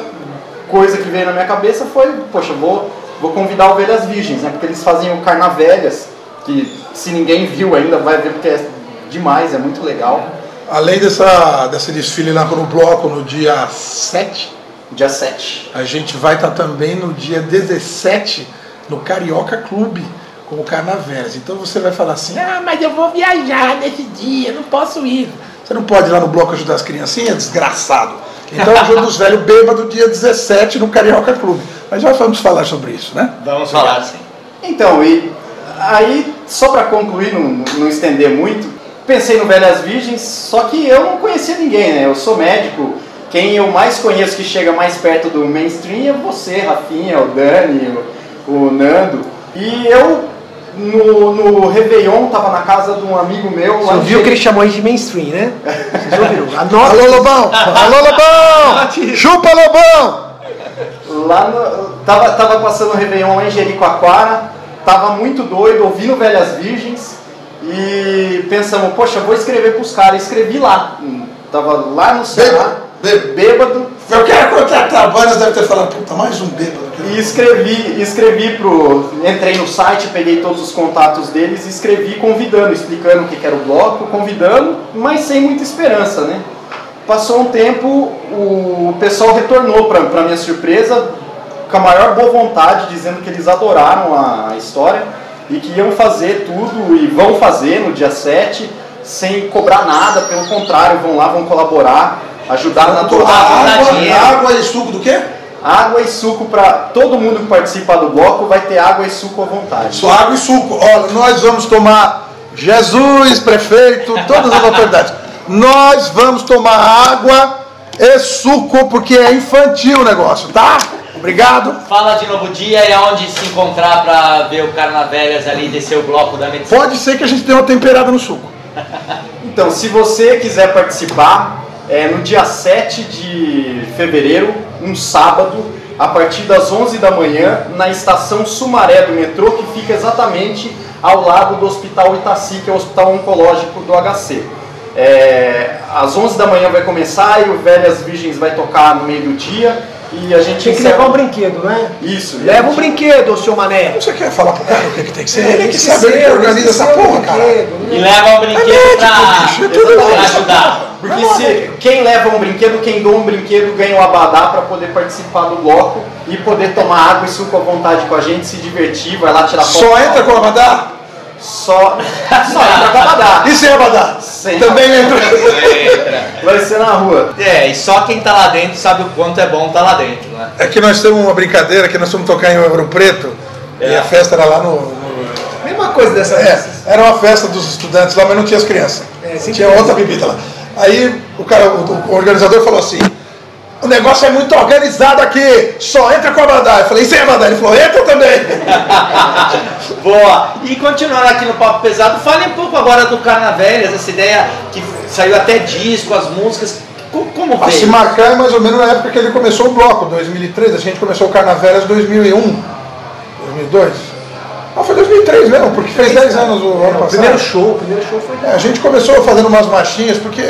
coisa que veio na minha cabeça foi, poxa, vou, vou convidar o Velhas Virgens, né? Porque eles fazem o Carnavelhas, que se ninguém viu ainda vai ver porque é demais, é muito legal.
Além dessa, desse desfile lá no bloco no dia 7,
Dia 7.
a gente vai estar também no dia 17 no Carioca Clube com o Carnaveras. Então você vai falar assim: ah, mas eu vou viajar nesse dia, não posso ir. Você não pode ir lá no bloco ajudar as criancinhas? Desgraçado. Então ajuda os velhos bêbados dia 17 no Carioca Clube. Mas já vamos falar sobre isso, né?
Vamos falar sim.
Então, e aí, só para concluir, não, não estender muito, pensei no Velhas Virgens, só que eu não conhecia ninguém, né? Eu sou médico, quem eu mais conheço que chega mais perto do mainstream é você, Rafinha, o Dani, o, o Nando. E eu, no, no Réveillon, tava na casa de um amigo meu.
Você ouviu que ele chamou a gente de mainstream, né? Vocês ouviram? [laughs] Anota.
Alô, Lobão! Alô, Lobão! [laughs] Chupa, Lobão!
Lá no, tava, tava passando o Réveillon lá em Jericoacoara, tava muito doido, ouvindo Velhas Virgens e pensamos, poxa, vou escrever pros caras. Escrevi lá, tava lá no Ceará,
Bêbado,
bêbado,
Eu quero contratar bandas, deve ter falado, puta, mais um bêbado.
E escrevi, escrevi pro. Entrei no site, peguei todos os contatos deles e escrevi convidando, explicando o que era o bloco, convidando, mas sem muita esperança, né? Passou um tempo, o pessoal retornou para minha surpresa, com a maior boa vontade, dizendo que eles adoraram a história e que iam fazer tudo e vão fazer no dia 7 sem cobrar nada, pelo contrário, vão lá, vão colaborar, ajudar na
Água,
doação.
água e suco do quê?
Água e suco para todo mundo que participar do bloco vai ter água e suco à vontade.
Só água e suco. Olha, nós vamos tomar Jesus, prefeito, todas as autoridades. Nós vamos tomar água e suco, porque é infantil o negócio, tá? Obrigado.
Fala de novo o dia e aonde se encontrar pra ver o Carnavelhas ali, descer o bloco da medicina.
Pode ser que a gente dê uma temperada no suco.
Então, se você quiser participar, é no dia 7 de fevereiro, um sábado, a partir das 11 da manhã, na estação Sumaré do metrô, que fica exatamente ao lado do Hospital Itaci, que é o Hospital Oncológico do HC. É, às 11 da manhã vai começar e o Velhas Virgens vai tocar no meio do dia e a gente
Tem que
encerra-
levar um brinquedo, né?
Isso,
Leva um brinquedo, seu mané.
Você quer falar pro cara o que, que tem que ser?
Tem
Ele que
que
sabe,
ser,
ele que organiza essa
tem um
porra, cara.
brinquedo,
E
né?
leva um brinquedo pra,
é
pra
isso.
ajudar.
Porque se quem leva um brinquedo, quem doa um brinquedo ganha o abadá para poder participar do bloco e poder tomar água e suco à vontade com a gente, se divertir, vai lá tirar foto.
Só entra com o Abadá?
Só, [laughs] só entra com abadá.
E sem Abadá?
Sem
Também entra.
Vai ser na rua.
É, e só quem tá lá dentro sabe o quanto é bom tá lá dentro, né?
É que nós temos uma brincadeira que nós fomos tocar em Ouro Preto e
É.
a festa era lá no. no-
Mesma coisa dessa
é,
vez.
era uma festa dos estudantes lá, mas não tinha as crianças.
É,
tinha outra bebida lá. Aí o cara, o, o organizador falou assim: o negócio é muito organizado aqui, só entra com a Abadá. Eu falei, sem Abadá? Ele falou, entra também. [laughs]
Boa! E continuando aqui no Papo Pesado, fale um pouco agora do Carnavelhas, essa ideia que saiu até disco, as músicas. Co- Como
A se marcar é mais ou menos na época que ele começou o bloco, 2003. A gente começou o Carnaveras em 2001, 2002. Ah, foi 2003 mesmo, porque fez 10 anos o ano
É, o
passado.
primeiro show, o primeiro show foi
É, a gente começou fazendo umas marchinhas, porque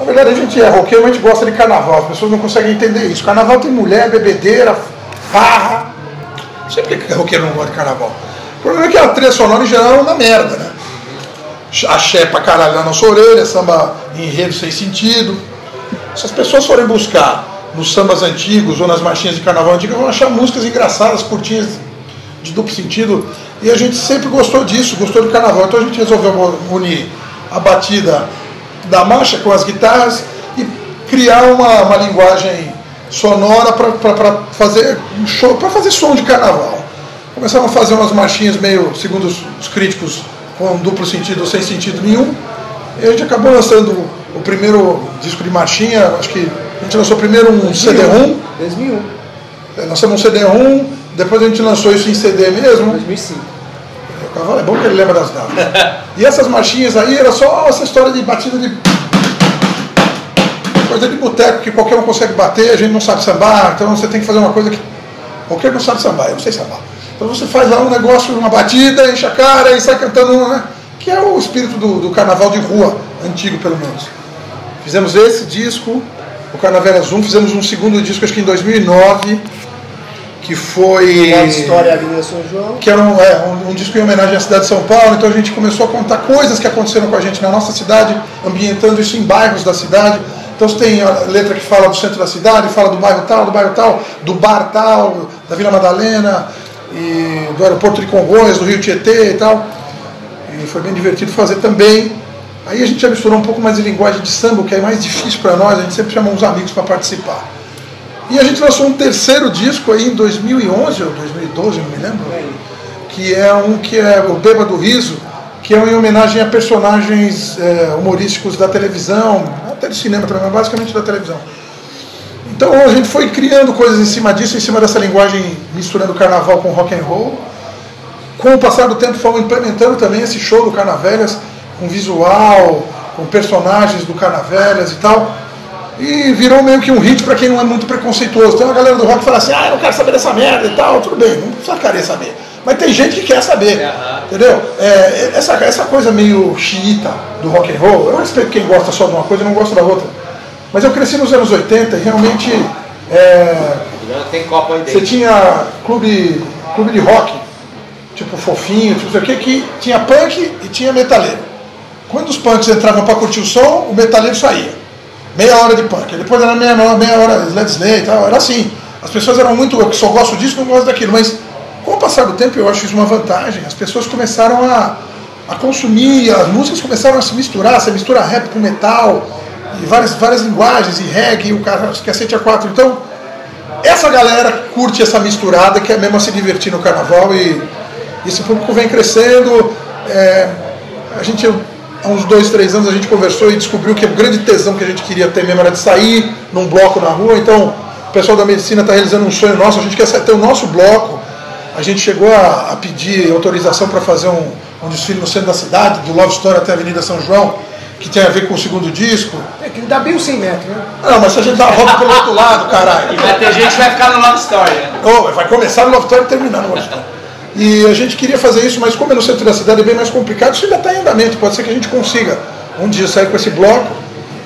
na verdade a gente é roqueiro, mas a gente gosta de carnaval, as pessoas não conseguem entender isso. Carnaval tem mulher, bebedeira, farra. Não sei por que roqueiro não gosta de carnaval. O problema é que a trilha sonora em geral é uma merda, né? Axé pra caralho na nossa orelha, samba enredo sem sentido. Se as pessoas forem buscar nos sambas antigos ou nas marchinhas de carnaval antigas, vão achar músicas engraçadas, curtinhas, de duplo sentido. E a gente sempre gostou disso, gostou do carnaval. Então a gente resolveu unir a batida da marcha com as guitarras e criar uma, uma linguagem sonora para fazer um show, para fazer som de carnaval. Começamos a fazer umas marchinhas meio, segundo os, os críticos, com duplo sentido ou sem sentido nenhum. E a gente acabou lançando o primeiro disco de marchinha, acho que a gente lançou primeiro um CD-ROM,
2001,
é, lançamos um CD-ROM, depois a gente lançou isso em CD mesmo.
2005.
Cavalo é bom que ele lembra das datas. E essas marchinhas aí era só essa história de batida de. coisa de boteco que qualquer um consegue bater, a gente não sabe sambar, então você tem que fazer uma coisa que qualquer um não sabe sambar, eu não sei sambar. Então você faz lá um negócio, uma batida, enche a cara e sai cantando, né? Que é o espírito do, do carnaval de rua, antigo pelo menos. Fizemos esse disco, o Carnaval Zoom, fizemos um segundo disco, acho que em 2009, que foi.
Modo História Avenida São João.
que era um, é, um, um disco em homenagem à cidade de São Paulo, então a gente começou a contar coisas que aconteceram com a gente na nossa cidade, ambientando isso em bairros da cidade. Então você tem a letra que fala do centro da cidade, fala do bairro tal, do bairro tal, do bar tal, da Vila Madalena, e do aeroporto de Congonhas, do Rio Tietê e tal. E foi bem divertido fazer também. Aí a gente já misturou um pouco mais de linguagem de samba, que é mais difícil para nós, a gente sempre chama uns amigos para participar. E a gente lançou um terceiro disco aí em 2011 ou 2012, não me lembro, que é um que é o Bêbado Riso, que é em homenagem a personagens é, humorísticos da televisão, até do cinema também, mas basicamente da televisão. Então a gente foi criando coisas em cima disso, em cima dessa linguagem misturando carnaval com rock and roll. Com o passar do tempo fomos implementando também esse show do Carnavelhas, com visual, com personagens do Carnavelhas e tal. E virou meio que um hit para quem não é muito preconceituoso. Tem uma galera do rock que fala assim, ah, eu não quero saber dessa merda e tal, tudo bem, não precisa querer saber. Mas tem gente que quer saber, entendeu? É, essa, essa coisa meio xiita do rock and roll, eu respeito quem gosta só de uma coisa e não gosta da outra. Mas eu cresci nos anos 80 e realmente é,
Tem copo aí
você tinha clube, clube de rock, tipo fofinho, tipo não sei o que, que tinha punk e tinha metaleiro. Quando os punks entravam para curtir o som, o metaleiro saía. Meia hora de punk. Depois era meia hora, meia hora Led Zeppelin e tal. Era assim. As pessoas eram muito, eu só gosto disso, não gosto daquilo. Mas com o passar do tempo eu acho isso uma vantagem. As pessoas começaram a, a consumir, as músicas começaram a se misturar, você mistura rap com metal, e várias, várias linguagens, e reggae, o cara, cacete a quatro. Então, essa galera curte essa misturada que é mesmo a se divertir no carnaval e esse público vem crescendo. É, a gente, há uns dois, três anos, a gente conversou e descobriu que o grande tesão que a gente queria ter mesmo era de sair num bloco na rua. Então, o pessoal da medicina está realizando um sonho nosso, a gente quer ter o nosso bloco. A gente chegou a, a pedir autorização para fazer um, um desfile no centro da cidade, do Love Story até a Avenida São João, que tem a ver com o segundo disco.
É que dá bem os 100 metros, né?
Não, mas se a gente dá a volta pelo outro lado, caralho.
E vai ter gente que vai ficar no Love Story, né?
Oh, vai começar no Love Story e terminar no Love Story. E a gente queria fazer isso, mas como é no centro da cidade é bem mais complicado, isso ainda está em andamento. Pode ser que a gente consiga um dia sair com esse bloco,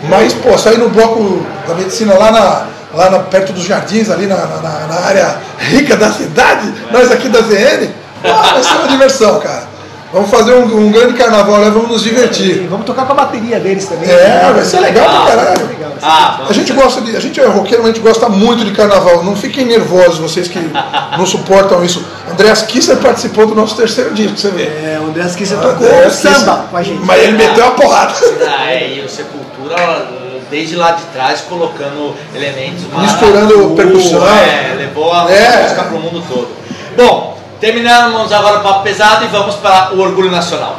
mas, pô, sair no bloco da medicina lá, na, lá na- perto dos jardins, ali na, na- na área rica da cidade, nós aqui da ZN, pô, vai ser uma diversão, cara. Vamos fazer um, um grande carnaval, né? vamos nos divertir.
E vamos tocar com a bateria deles também.
É, vai ser legal pra caralho.
Legal,
Ah,
A gente gosta de. A gente é roqueiro, mas a gente gosta muito de carnaval. Não fiquem nervosos, vocês que [laughs] não suportam isso. Andreas Kisser participou do nosso terceiro disco, você vê.
É, o André Kisser tocou
Andreas
samba
Kisser-
com a gente.
Mas ele meteu a porrada.
Ah, é, e o Sepultura, desde lá de trás, colocando elementos
Misturando percussão.
É, levou a
É.
música pro mundo todo. Bom, terminamos agora o papo pesado e vamos para o Orgulho Nacional.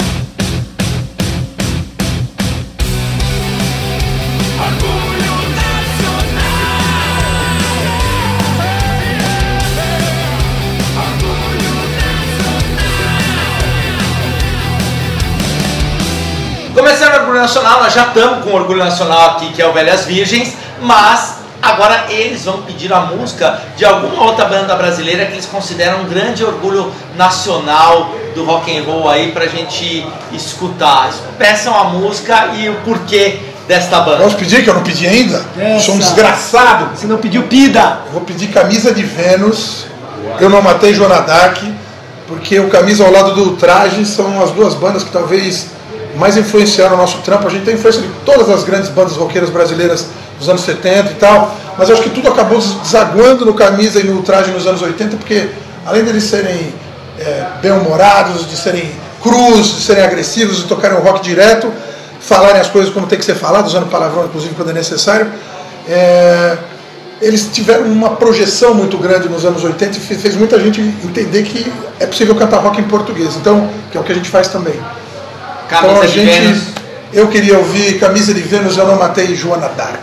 Começando o Orgulho Nacional, nós já estamos com o Orgulho Nacional aqui, que é o Velhas Virgens, mas agora eles vão pedir a música de alguma outra banda brasileira que eles consideram um grande orgulho nacional do rock and roll aí pra gente escutar. Peçam a música e o porquê desta banda.
Posso pedir, que eu não pedi ainda?
Essa.
Sou um desgraçado.
Você não pediu pida.
Eu vou pedir Camisa de Vênus. Eu não matei Joana Dark, porque o Camisa ao lado do Traje são as duas bandas que talvez mais influenciaram o nosso trampo. A gente tem influência de todas as grandes bandas roqueiras brasileiras dos anos 70 e tal, mas acho que tudo acabou desaguando no Camisa e no Traje nos anos 80, porque além deles serem é, bem-humorados, de serem crus, de serem agressivos, de tocarem o rock direto, falarem as coisas como tem que ser falado, usando palavrão inclusive quando é necessário, é, eles tiveram uma projeção muito grande nos anos 80 e fe- fez muita gente entender que é possível cantar rock em português, então, que é o que a gente faz também.
Camisa
então a gente, eu queria ouvir Camisa de Vênus, eu não matei Joana Dark.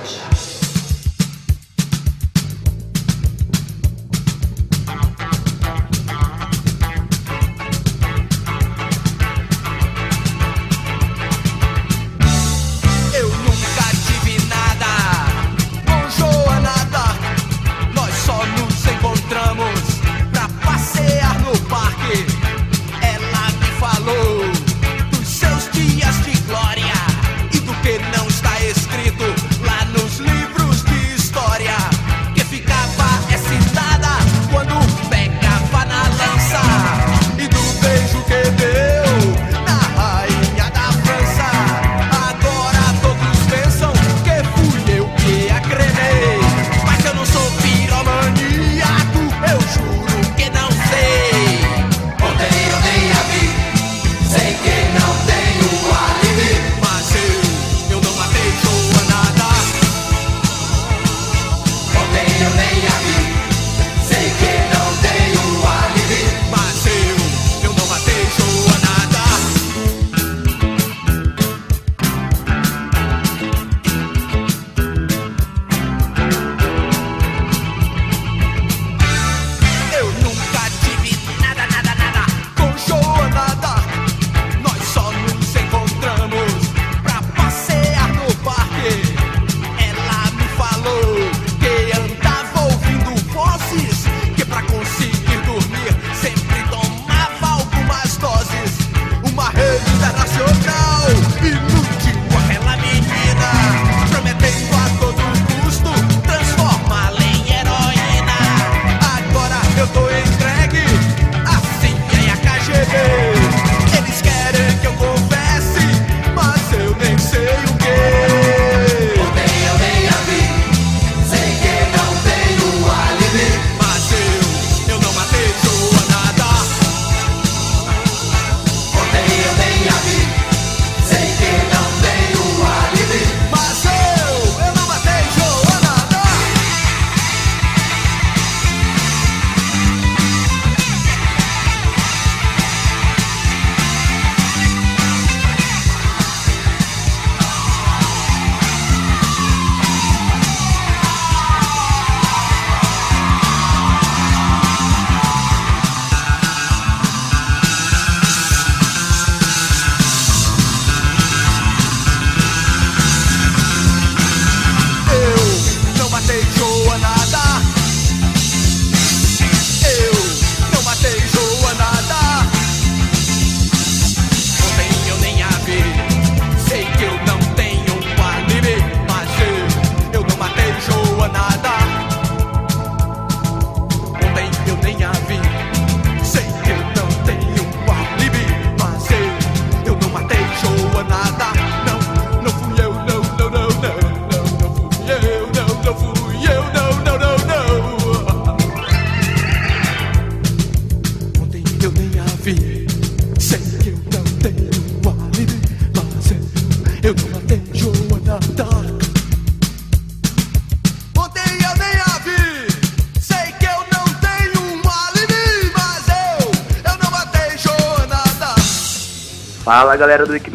Galera do Wiki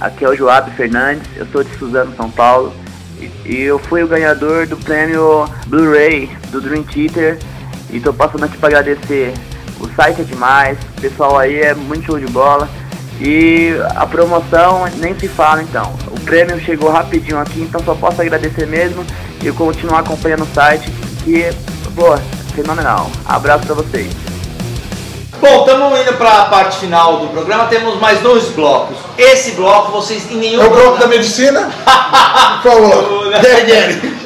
aqui é o Joab Fernandes, eu sou de Suzano, São Paulo e, eu fui o ganhador do prêmio Blu-ray do Dream Theater e tô passando aqui pra agradecer. O site é demais, o pessoal aí é muito show de bola e a promoção nem se fala então. O prêmio chegou rapidinho aqui, então só posso agradecer mesmo e continuar acompanhando o site que, boa, fenomenal. Abraço pra vocês.
Bom, estamos indo para a parte final do programa. Temos mais dois blocos. Esse bloco vocês em nenhum
É o bloco da medicina? Qual bloco? Gary Gary.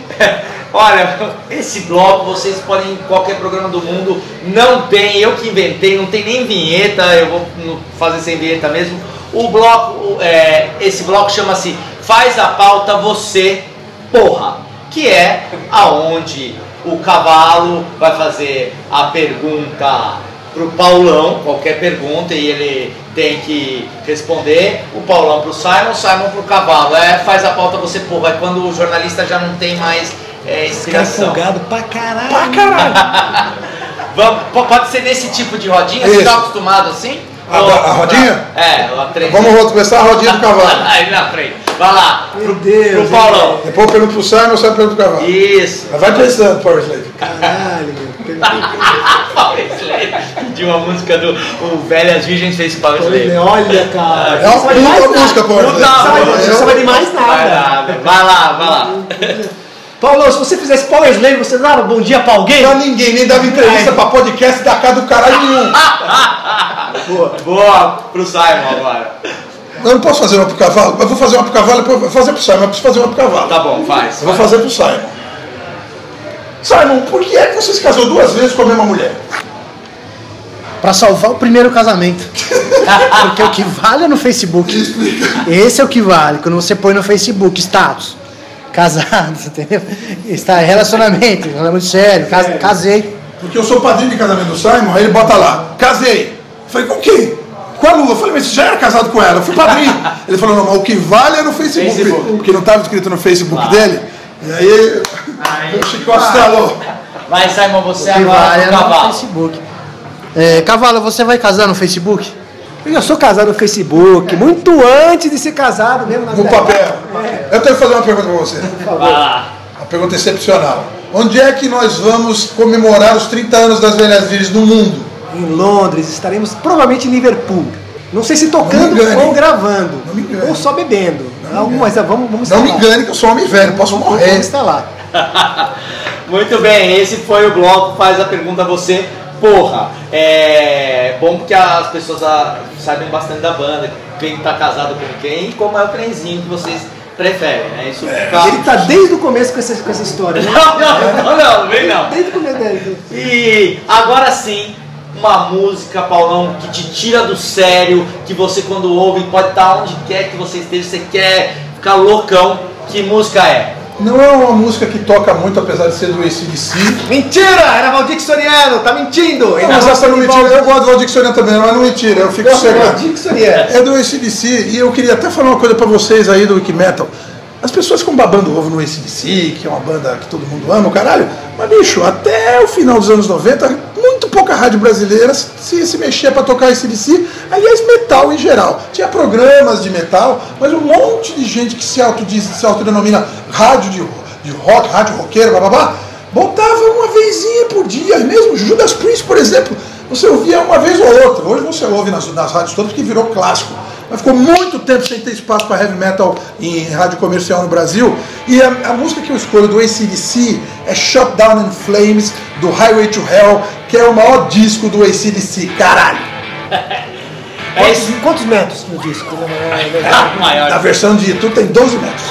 Olha, esse bloco vocês podem em qualquer programa do mundo. Não tem, eu que inventei, não tem nem vinheta. Eu vou fazer sem vinheta mesmo. O bloco, é, esse bloco chama-se Faz a pauta você, porra, que é aonde o cavalo vai fazer a pergunta pro Paulão, qualquer pergunta, e ele tem que responder. O Paulão pro Simon, o Simon pro cavalo. É, faz a pauta você, porra. É quando o jornalista já não tem mais é, inspiração.
empolgado pra caralho.
Pra caralho. [laughs]
Vamos, po- pode ser nesse tipo de rodinha? Você
Isso.
está acostumado assim?
A-
Ou-
a rodinha?
É, a três.
Vamos começar a rodinha do cavalo. [laughs]
Aí na frente. Vai lá.
Meu Deus.
Pro Paulão.
Depois eu pergunto pro Simon, você pergunta pro cavalo.
Isso.
Mas vai pensando, Power Slave.
Caralho.
De uma música do o Velhas Virgens fez Power Slave.
Olha, cara.
É uma puta música, Power
Não
Slave.
dá,
Não vai-
não
Não vai de mais
Vai
nada.
Vai lá, vai lá.
Paulo, se você fizesse Power Slave, você dava bom dia pra alguém?
Pra ninguém, nem dava entrevista pra podcast da casa do caralho nenhum.
Boa pro Simon agora.
Eu não posso fazer uma pro cavalo, eu vou fazer uma pro cavalo, eu vou fazer pro Simon, eu preciso fazer uma pro cavalo.
Tá bom, faz.
Eu vou fazer pro Simon. Simon, por que é que você se casou duas vezes com a mesma mulher?
Pra salvar o primeiro casamento. [laughs] Porque o que vale é no Facebook. Esse é o que vale. Quando você põe no Facebook status. Casados, [laughs] entendeu? Está relacionamento, relacionamento sério, cas- casei.
Porque eu sou padrinho de casamento do Simon, aí ele bota lá, casei. Eu falei, com quem? Com a Lula. Eu falei, mas você já era casado com ela? Eu fui padrinho. [laughs] Ele falou, não, mas o que vale é no Facebook.
Facebook.
Porque não estava escrito no Facebook dele. E aí, o Chico astalou.
Vai, Simon, você agora
é no
cavalo.
Facebook. É, Cavalo, você vai casar no Facebook?
Eu sou casado no Facebook, muito antes de ser casado mesmo. na
No papel. Eu tenho que fazer uma pergunta para você.
Vai lá.
Uma pergunta excepcional. Onde é que nós vamos comemorar os 30 anos das Velhas Virgens no mundo?
Em Londres, estaremos provavelmente em Liverpool. Não sei se
Não
tocando ou gravando.
Não me engane.
Ou só bebendo. Algumas, vamos, vamos
Não me engane que eu sou homem velho, posso
Vamos
morrer.
estar lá. [laughs]
Muito bem, esse foi o bloco Faz a Pergunta a Você. Porra, é bom porque as pessoas ah, sabem bastante da banda, quem tá casado com quem e como é o trenzinho que vocês preferem, né? Isso fica...
Ele tá desde o começo com essa, com essa história. Né? [laughs]
Não, não, não, não, vem não.
Desde o começo dele.
E agora sim, uma música, Paulão, que te tira do sério, que você quando ouve pode estar onde quer que você esteja, você quer ficar loucão. Que música é?
Não é uma música que toca muito, apesar de ser do ACDC.
Mentira! Era Valdir Soriano, tá mentindo!
Não, mas essa não mentira. Eu gosto do Valdir Soriano também, mas não mentira, eu fico
Soriano.
É do ACDC, e eu queria até falar uma coisa pra vocês aí do Wiki Metal. As pessoas ficam babando ovo no ACDC, que é uma banda que todo mundo ama, o caralho. Mas, bicho, até o final dos anos 90, muito pouca rádio brasileira se, se mexia pra tocar ACDC. Aliás, metal em geral. Tinha programas de metal, mas um monte de gente que se, autodiz, se autodenomina rádio de, de rock, rádio roqueiro, bababá, botava uma vezinha por dia. Mesmo Judas Priest, por exemplo, você ouvia uma vez ou outra. Hoje você ouve nas, nas rádios todas porque virou clássico. Mas ficou muito tempo sem ter espaço para heavy metal em rádio comercial no Brasil. E a, a música que eu escolho do ACDC é Shut Down in Flames, do Highway to Hell, que é o maior disco do ACDC, caralho. [laughs]
É isso.
Quantos, quantos metros no disco? [laughs]
Maior.
Na versão de YouTube tem 12 metros.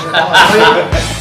[laughs]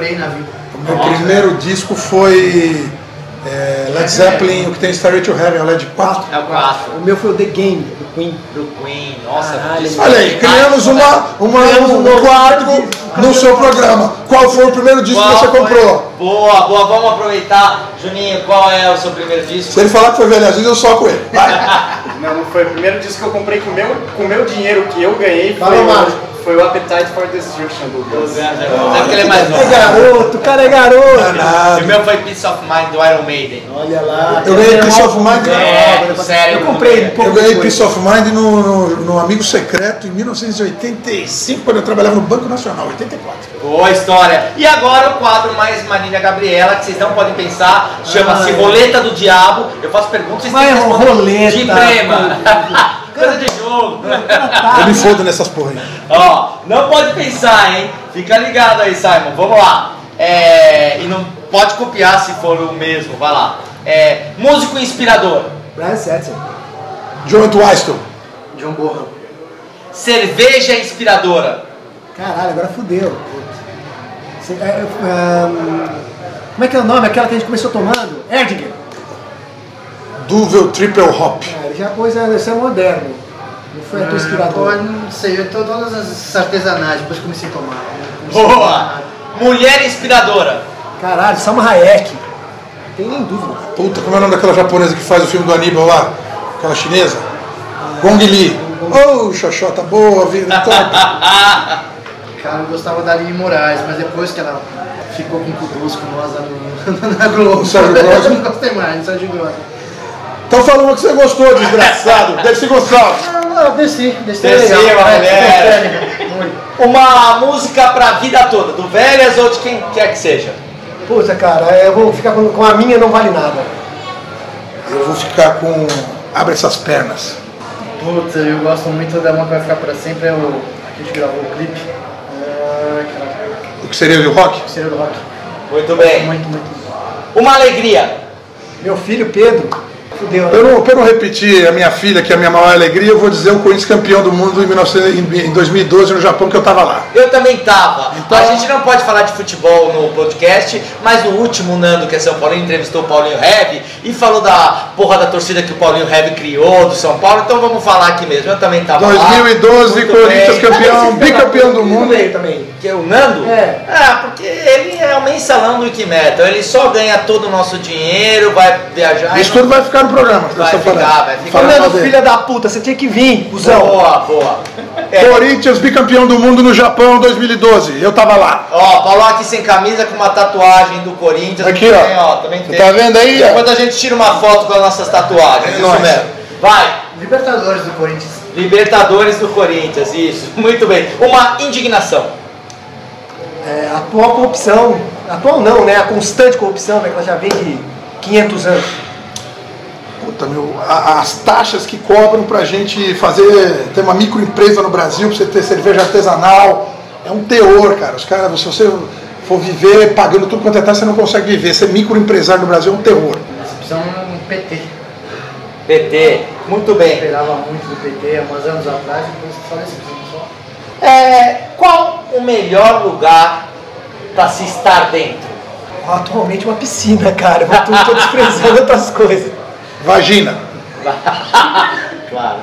comprei na vida.
O meu primeiro disco foi é, Led Zeppelin, o que tem Starry to Heaven, o Led 4.
É o 4.
O meu foi o The Game, do Queen.
Do Queen. Nossa,
Caralho,
disco-
Olha aí, criamos uma, uma, um quadro no seu programa. Qual foi o primeiro disco que
Qual
você
foi?
comprou?
Boa, boa, vamos aproveitar. Juninho, qual é o seu primeiro disco?
Se ele falar que foi Vidas, eu soco ele. Vai. [laughs]
Não, não foi. O primeiro disco que eu comprei com o meu, com o meu dinheiro que eu ganhei foi,
Fala,
o,
Mário.
Foi o Appetite for Destruction do Guns.
É porque ele é mais
É
novo.
garoto, o cara é garoto.
Danado.
O meu foi Peace of Mind do Iron Maiden.
Olha lá.
Eu ganhei Peace of Mind.
É, sério.
Eu comprei um pouco
Eu ganhei. Peace of Mind no, no, no Amigo Secreto em 1985, quando eu trabalhava no Banco Nacional, 84.
Boa história. E agora o quadro mais Marília Gabriela, que vocês não podem pensar, chama-se
é.
Roleta do Diabo. Eu faço perguntas, vocês
Mas
têm que responder
roleta,
de prema. [laughs] Coisa de jogo.
Eu me fodo nessas porra aí.
Ó, não pode pensar, hein? Fica ligado aí, Simon. Vamos lá. É, e não pode copiar se for o mesmo, vai lá. É, músico inspirador.
Brian Setzer.
John Entwistle.
John Bonham.
Cerveja inspiradora.
Caralho, agora fudeu. É, é, ahn, como é que é o nome? Aquela que a gente começou tomando? Erdinger.
Duvel Triple Hop.
É, já coisa, isso é moderno. Não foi a tua
Pô,
inspiradora.
não sei, eu tô todas as artesanais, depois comecei a tomar.
Boa. Mulher inspiradora.
Caralho, Salma Hayek. Não tem nem dúvida.
Puta, como é o nome daquela japonesa que faz o filme do Aníbal lá? Aquela chinesa? Gong Li. Oh, xoxota boa, vida top. [laughs]
Cara, eu gostava da Aline Moraes, mas depois que ela ficou com o Kudus com nós no, [laughs] na Globo,
O Sérgio Grosso? [laughs]
eu não gostei mais, do Sérgio Grosso.
Então fala uma que você gostou, desgraçado. Ser gostado.
Ah, não, desci, desci.
Desci,
legal.
uma mulher.
desci.
Uma música pra vida toda, do Velhas ou de quem quer que seja.
Puta, cara, eu vou ficar com, com a minha não vale nada.
Eu vou ficar com Abre essas pernas.
Puta, eu gosto muito da uma que vai ficar pra sempre, é o que a gente gravou o clipe.
O que seria o rock?
Seria do rock.
Muito bem.
Muito, muito.
Uma alegria.
Meu filho Pedro, né?
Eu não, pra eu não repetir a minha filha, que é a minha maior alegria, eu vou dizer o Corinthians campeão do mundo em, 1900 em- em 2012 no Japão, que eu tava lá.
Eu também tava. A gente não pode falar de futebol no podcast, mas no último, o Nando, que é São Paulo, entrevistou o Paulinho Hebe e falou da porra da torcida que o Paulinho Hebe criou do São Paulo, então vamos falar aqui mesmo. Eu também tava lá.
2012,
Muito
Corinthians
bem.
campeão, bicampeão do mundo.
Veio também.
Que é o Nando?
É.
Ah, porque ele é o mensalão do Wikimetal. Ele só ganha todo o nosso dinheiro, vai viajar.
Isso
não-
tudo vai ficar programa.
Vai
nós estamos
ficar,
falando.
vai ficar.
Fernando, filha da puta, você tinha que vir, cuzão.
Boa, boa. É.
Corinthians bicampeão do mundo no Japão 2012. Eu tava lá.
Ó, Paulo aqui sem camisa com uma tatuagem do Corinthians.
Aqui,
Muito
ó.
ó. Também tem.
tá vendo aí, ó?
Depois a gente tira uma foto com as nossas tatuagens.
É
isso
nóis.
mesmo. Vai.
Libertadores do Corinthians.
Libertadores do Corinthians, isso. [laughs] Muito bem. Uma indignação.
É, a atual corrupção, atual não, né? A constante corrupção, né? Que ela já vem de 500 anos.
Puta, meu, a- as taxas que cobram pra gente fazer, ter uma microempresa no Brasil, pra você ter cerveja artesanal, é um teor, cara. Os caras, se você for viver pagando tudo quanto é taxa, você não consegue viver. Ser microempresário no Brasil é um terror.
Nós precisamos um PT.
PT. Muito
Eu
bem.
esperava muito do PT há uns anos atrás, depois faleceu. Só.
É, qual o melhor lugar para se estar dentro?
Atualmente uma piscina, cara. Eu tô, tô desprezando [laughs] outras coisas.
Vagina. [laughs]
claro.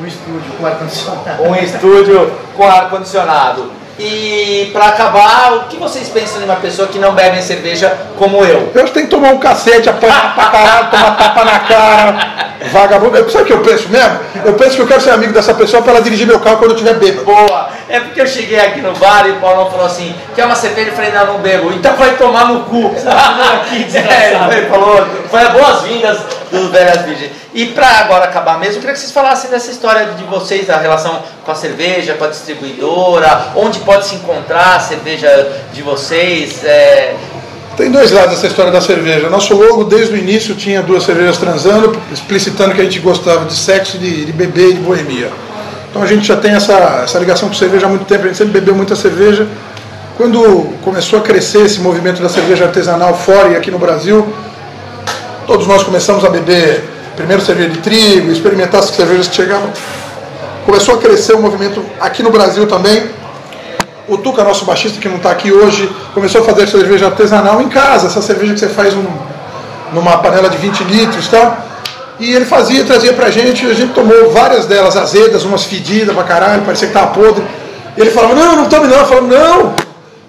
Um estúdio com ar-condicionado.
Um estúdio com ar-condicionado. E para acabar, o que vocês pensam de uma pessoa que não bebe cerveja como eu?
Eu acho que tem que tomar um cacete, apanhar pra caralho, tomar tapa na cara. Vagabundo. Eu- Sabe o que eu penso mesmo? Eu penso que eu quero ser amigo dessa pessoa pra ela dirigir meu carro quando eu estiver bêbado.
Boa! É porque eu cheguei aqui no bar e o Paulão falou assim: quer uma cerveja? Eu falei: não, não bebo. Então vai tomar no cu.
aqui, desgraçado. [laughs]
é, ele falou: foi a boas-vindas do Velhas Virgens. E pra agora acabar mesmo, eu queria que vocês falassem dessa história de vocês, da relação com a cerveja, com a distribuidora, onde pode se encontrar a cerveja de vocês. é,
Tem dois lados essa história da cerveja. Nosso logo, desde o início, tinha duas cervejas transando, explicitando que a gente gostava de sexo, de, de beber e de boemia. Então a gente já tem essa, essa ligação com cerveja há muito tempo, a gente sempre bebeu muita cerveja. Quando começou a crescer esse movimento da cerveja artesanal fora e aqui no Brasil, todos nós começamos a beber primeiro cerveja de trigo, experimentar as cervejas que chegavam. Começou a crescer o movimento aqui no Brasil também. O Tuca, nosso baixista que não está aqui hoje, começou a fazer cerveja artesanal em casa, essa cerveja que você faz num- numa panela de 20 litros e tal. E ele fazia, trazia pra gente, a gente tomou várias delas azedas, umas fedidas pra caralho, parecia que tava podre. E ele falava, não, não tome não. Eu falava, não,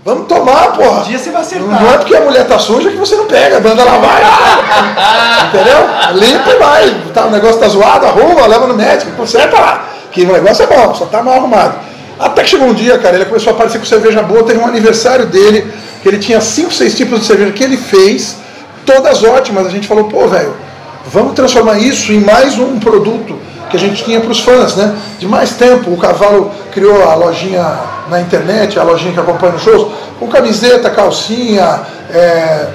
vamos tomar, porra.
Um dia você vai acertar.
Não é porque a mulher tá suja que você não pega, manda lavar. [laughs] Entendeu? Limpa e vai. Tá, o negócio tá zoado, arruma, leva no médico, conserta lá. Que o negócio é bom, só tá mal arrumado. Até que chegou um dia, cara, ele começou a aparecer com cerveja boa, teve um aniversário dele, que ele tinha cinco, seis tipos de cerveja que ele fez, todas ótimas. A gente falou, pô, velho, vamos transformar isso em mais um produto que a gente tinha para os fãs, né? De mais tempo. O Cavalo criou a lojinha na internet, a lojinha que acompanha os shows, com camiseta, calcinha, é,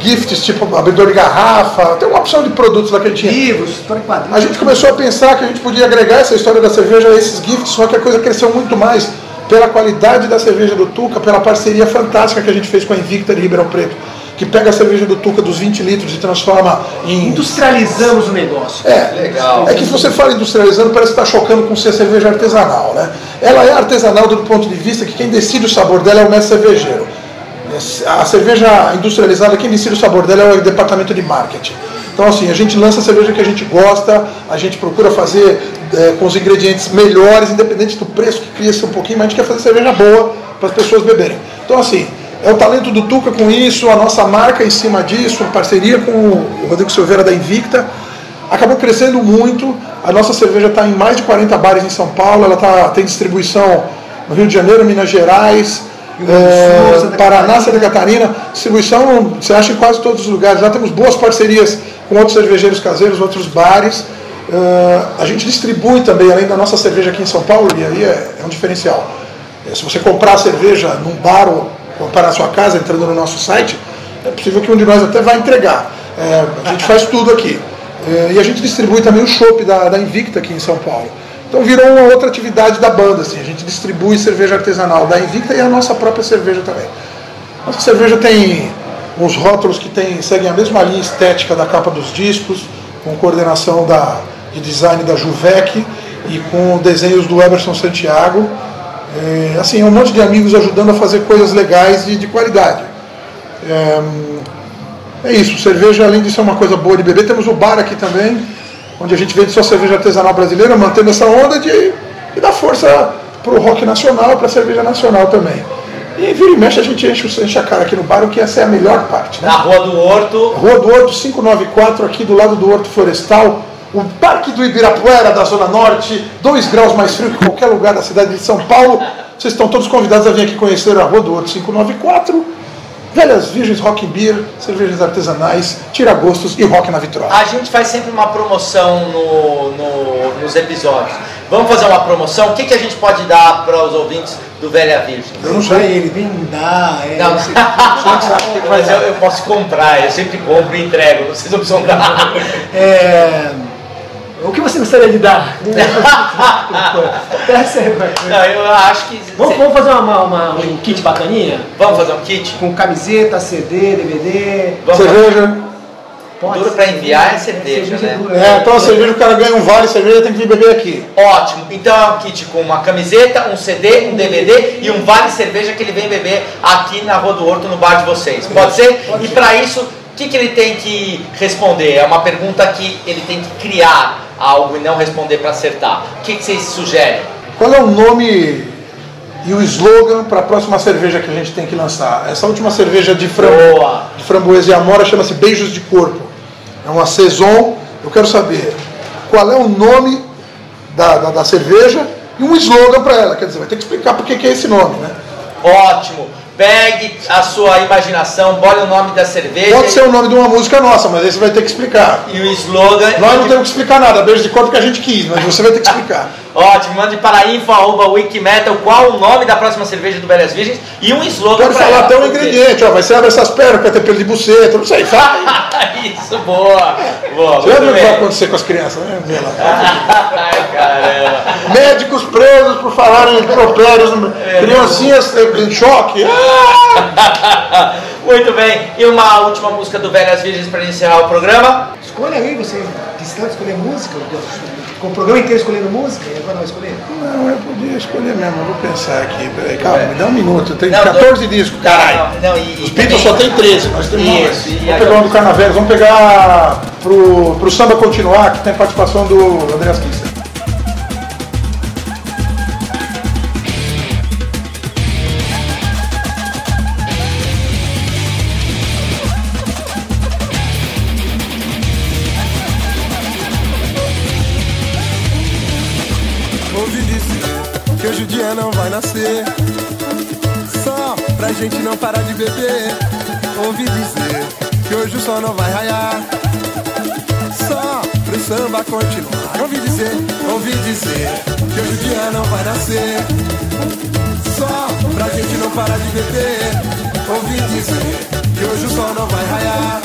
gifts tipo abridor de garrafa, tem uma opção de produtos lá que ele tinha.
Livros, história quadrinhos.
A gente começou a pensar que a gente podia agregar essa história da cerveja a esses gifts, só que a coisa cresceu muito mais pela qualidade da cerveja do Tuca, pela parceria fantástica que a gente fez com a Invicta de Ribeirão Preto, que pega a cerveja do Tuca dos 20 litros e transforma em.
Industrializamos o negócio.
É,
Legal.
é que se você fala industrializando, parece que está chocando com ser cerveja artesanal, né? Ela é artesanal do ponto de vista que quem decide o sabor dela é o mestre cervejeiro. A cerveja industrializada, quem decide o sabor dela é o departamento de marketing. Então, assim, a gente lança a cerveja que a gente gosta, a gente procura fazer é, com os ingredientes melhores, independente do preço que cria-se um pouquinho, mas a gente quer fazer cerveja boa para as pessoas beberem. Então, assim, é o talento do Tuca com isso, a nossa marca em cima disso, a parceria com o Rodrigo Silveira da Invicta, acabou crescendo muito. A nossa cerveja está em mais de 40 bares em São Paulo, ela tá, tem distribuição no Rio de Janeiro, Minas Gerais, é,
Sul, Santa
Paraná,
Catarina.
Santa Catarina. Distribuição você acha em quase todos os lugares. Já temos boas parcerias com outros cervejeiros caseiros, outros bares. É, a gente distribui também, além da nossa cerveja aqui em São Paulo, e aí é, é um diferencial. É, se você comprar a cerveja num bar ou comprar na sua casa, entrando no nosso site, é possível que um de nós até vá entregar. É, a gente faz tudo aqui. É, e a gente distribui também o chopp da, da Invicta aqui em São Paulo. Então virou uma outra atividade da banda, assim. A gente distribui cerveja artesanal da Invicta e a nossa própria cerveja também. Nossa cerveja tem uns rótulos que tem, seguem a mesma linha estética da capa dos discos, com coordenação da, de design da Juvec e com desenhos do Emerson Santiago. É, assim, um monte de amigos ajudando a fazer coisas legais e de qualidade. É, é isso, cerveja, além de ser uma coisa boa de beber, temos o bar aqui também, onde a gente vende só cerveja artesanal brasileira, mantendo essa onda de, de dar força para o rock nacional, para a cerveja nacional também. E vira e mexe a gente enche, enche a cara aqui no bar, o que essa é a melhor parte. Né?
Na Rua do Horto.
Rua do Horto 594, aqui do lado do Horto Florestal, o Parque do Ibirapuera da Zona Norte, dois graus mais frio que qualquer lugar da cidade de São Paulo. Vocês estão todos convidados a vir aqui conhecer a Rua do Horto 594. Velhas Virgens Rock Beer, cervejas artesanais, tiragostos e rock na vitrola.
A gente faz sempre uma promoção no, no- nos episódios. Vamos fazer uma promoção? O que, que a gente pode dar para os ouvintes do Velha Virgem?
Eu não sei.
ele, vem dar. É,
Não,
você-
mas eu, eu posso comprar, eu sempre compro e entrego, vocês não precisam dar.
É, o que você gostaria de dar? [laughs] É-
Não, eu acho que.
vamos, vamos fazer uma, uma- um kit bacaninha?
Vamos fazer um kit?
Com camiseta, CD, DVD.
Vamos
Cerveja.
Pode
Duro pra enviar é cerveja, né?
dura.
É, então a cerveja o cara ganha um vale, cerveja tem que vir beber aqui.
Ótimo. Então é um kit com uma camiseta, um CD, um DVD e um vale cerveja que ele vem beber aqui na Rua do Horto, no bar de vocês. Pode ser? E para isso, que, que ele tem que responder? É uma pergunta que ele tem que criar algo e não responder para acertar. O que, que vocês sugerem?
Qual é o nome e o slogan para a próxima cerveja que a gente tem que lançar? Essa última cerveja de, fram... De framboesa e amora chama-se Beijos de Corpo. É uma saison. Eu quero saber qual é o nome da, da, da cerveja e um slogan para ela. Quer dizer, vai ter que explicar por que é esse nome, né?
Ótimo. Pegue a sua imaginação, bole o nome da cerveja
Pode ser o nome de uma música nossa, mas aí você vai ter que explicar.
e o slogan.
Nós não temos que explicar nada, beijo de corpo que a gente quis, mas você vai ter que explicar. [laughs]
Ótimo, mande para info.wikimetal qual o nome da próxima cerveja do Velhas Virgens e um slogan
Pode
pra
falar
ela,
até um
porque-
ingrediente, ó, vai ser abre essas pernas, vai ter pelo de buceta, não sei, fala. [laughs]
Isso, boa. Boa,
Você lembra o que vai acontecer com as crianças, né? [laughs]
Ai, caramba.
Médicos presos por falarem impropérios, criancinhas em choque. Ah! [laughs]
Muito bem. E uma última música do Velhas Virgens para encerrar o programa?
Escolha aí, você que está escolher música. Com o programa inteiro escolhendo música e agora não escolher?
Não, eu podia escolher mesmo, eu vou pensar aqui. Peraí, calma, me dá um minuto. Tem
Não,
14 discos, caralho.
Não, não, e,
Os Beatles só tem 13, nós temos.
Isso,
Vamos pegar um do Carnaval, vamos pegar pro, pro samba continuar, que tem participação do Andreas Kisser.
Gente não parar de beber. Ouvi dizer que hoje o sol não vai raiar. Só pro samba continuar. Ouvi dizer, ouvi dizer que hoje o dia não vai nascer. Só pra gente não parar de beber. Ouvi dizer que hoje o sol não vai raiar.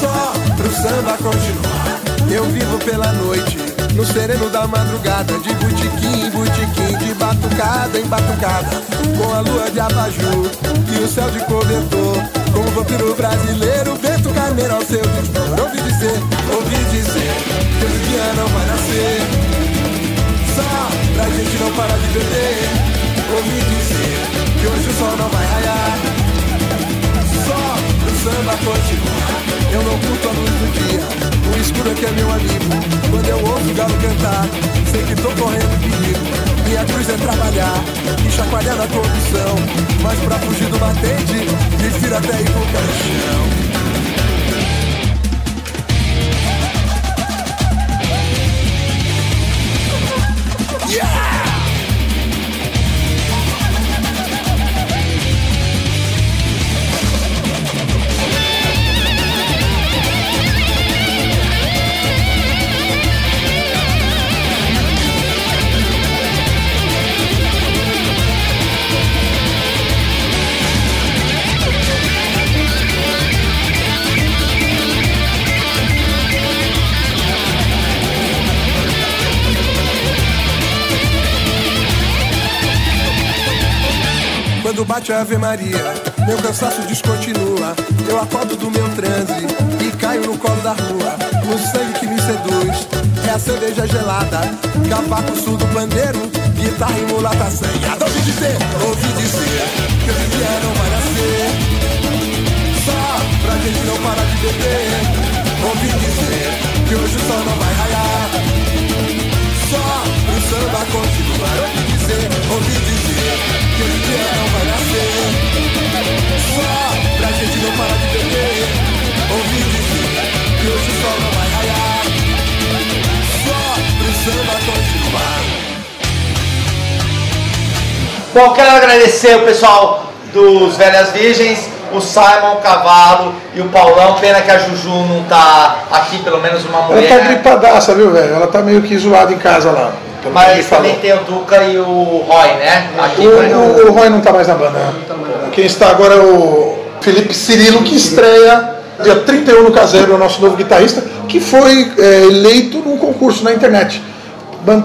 Só pro samba continuar. Eu vivo pela noite, no sereno da madrugada, de botiquim em botiquim, de batucada em batucada, com a lua de abajur e o céu de cobertor, com o vampiro brasileiro, vento carneiro ao seu dispor. Ouvi dizer, ouvi dizer, que o dia não vai nascer, só pra gente não parar de beber. Ouvi dizer, que hoje o sol não vai raiar, samba continuar. Eu não curto a luz do dia, o escuro é que é meu amigo. Quando eu ouço o galo cantar, sei que tô correndo perigo. Minha cruz é trabalhar e chacoalhar na corrupção. Mas pra fugir do batente, prefiro até ir pro caixão. Quando a Ave Maria, meu cansaço descontinua. Eu acordo do meu transe e caio no colo da rua. O sangue que me seduz é a cerveja gelada, cavaco surdo, pandeiro, guitarra e mulata assanhada. Ouvi dizer, ouvi dizer que esse dia não vai nascer. Só pra gente não parar de beber. Ouvi dizer que hoje o sol não vai raiar. Só pro samba continuar. Ouvi dizer, ouvi dizer que esse dia não vai nascer. Só pra gente não parar de beber. Ouvi dizer que hoje o sol não vai raiar. Só pro samba continuar.
Bom, quero agradecer o pessoal dos Velhas Virgens, o Simon, o Cavalo e o Paulão. Pena que a Juju não tá aqui, pelo menos uma
Ela
mulher.
tá
né?
gripadaça, viu, velho? Ela tá meio que zoada em casa lá. Pelo
Mas também tem o Duca e o Roy, né? Aqui
O, o, Roy não tá mais na banda, né? Quem está agora é o Felipe Cirilo, que estreia dia 31 no Caseiro, o nosso novo guitarrista, que foi é, eleito num concurso na internet.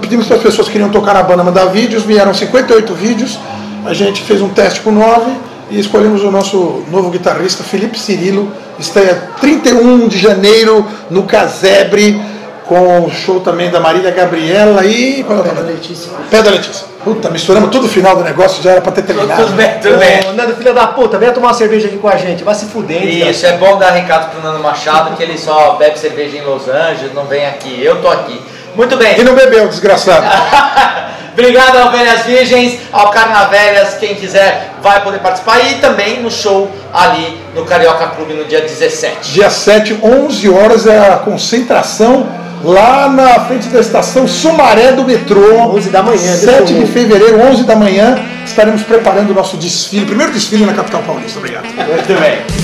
Pedimos para as pessoas que queriam tocar na banda mandar vídeos, vieram 58 vídeos, a gente fez um teste com 9 e escolhemos o nosso novo guitarrista, Felipe Cirilo, estreia 31 de janeiro no Casebre, com o show também da Marília Gabriela e. Qual é o nome?
Letícia.
Pé da Letícia. Puta, misturamos tudo o final do negócio, já era pra ter terminado.
Tudo bem, tudo bem.
Ô, Nando, filha da puta, venha tomar uma cerveja aqui com a gente. Vai se fuder.
Isso, é bom dar recado pro Nando Machado que ele só bebe cerveja em Los Angeles, não vem aqui. Eu tô aqui. Muito bem.
E não bebeu, desgraçado. [laughs]
Obrigado ao Velhas Virgens, ao Carnavelhas, quem quiser vai poder participar e também no show ali no Carioca Clube no dia 17.
Dia 7, 11 horas é a concentração lá na frente da estação Sumaré do metrô.
11 da manhã,
7 de fevereiro, 11 da manhã, estaremos preparando o nosso desfile, primeiro desfile na capital paulista. Obrigado.
Muito bem.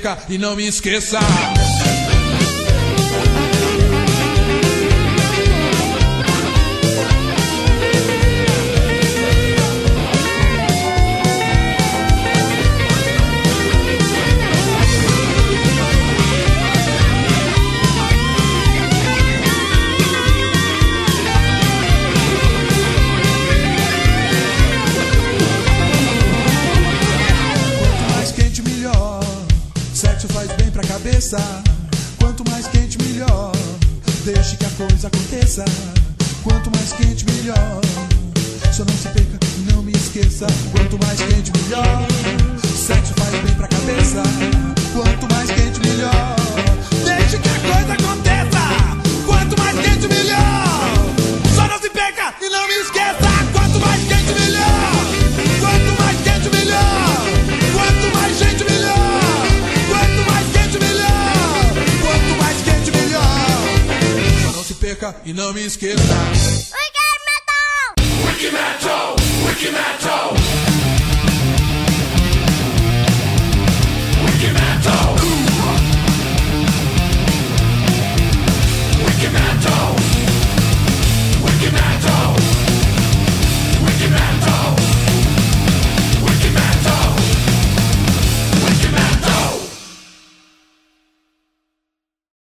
Perca e não me esqueça. E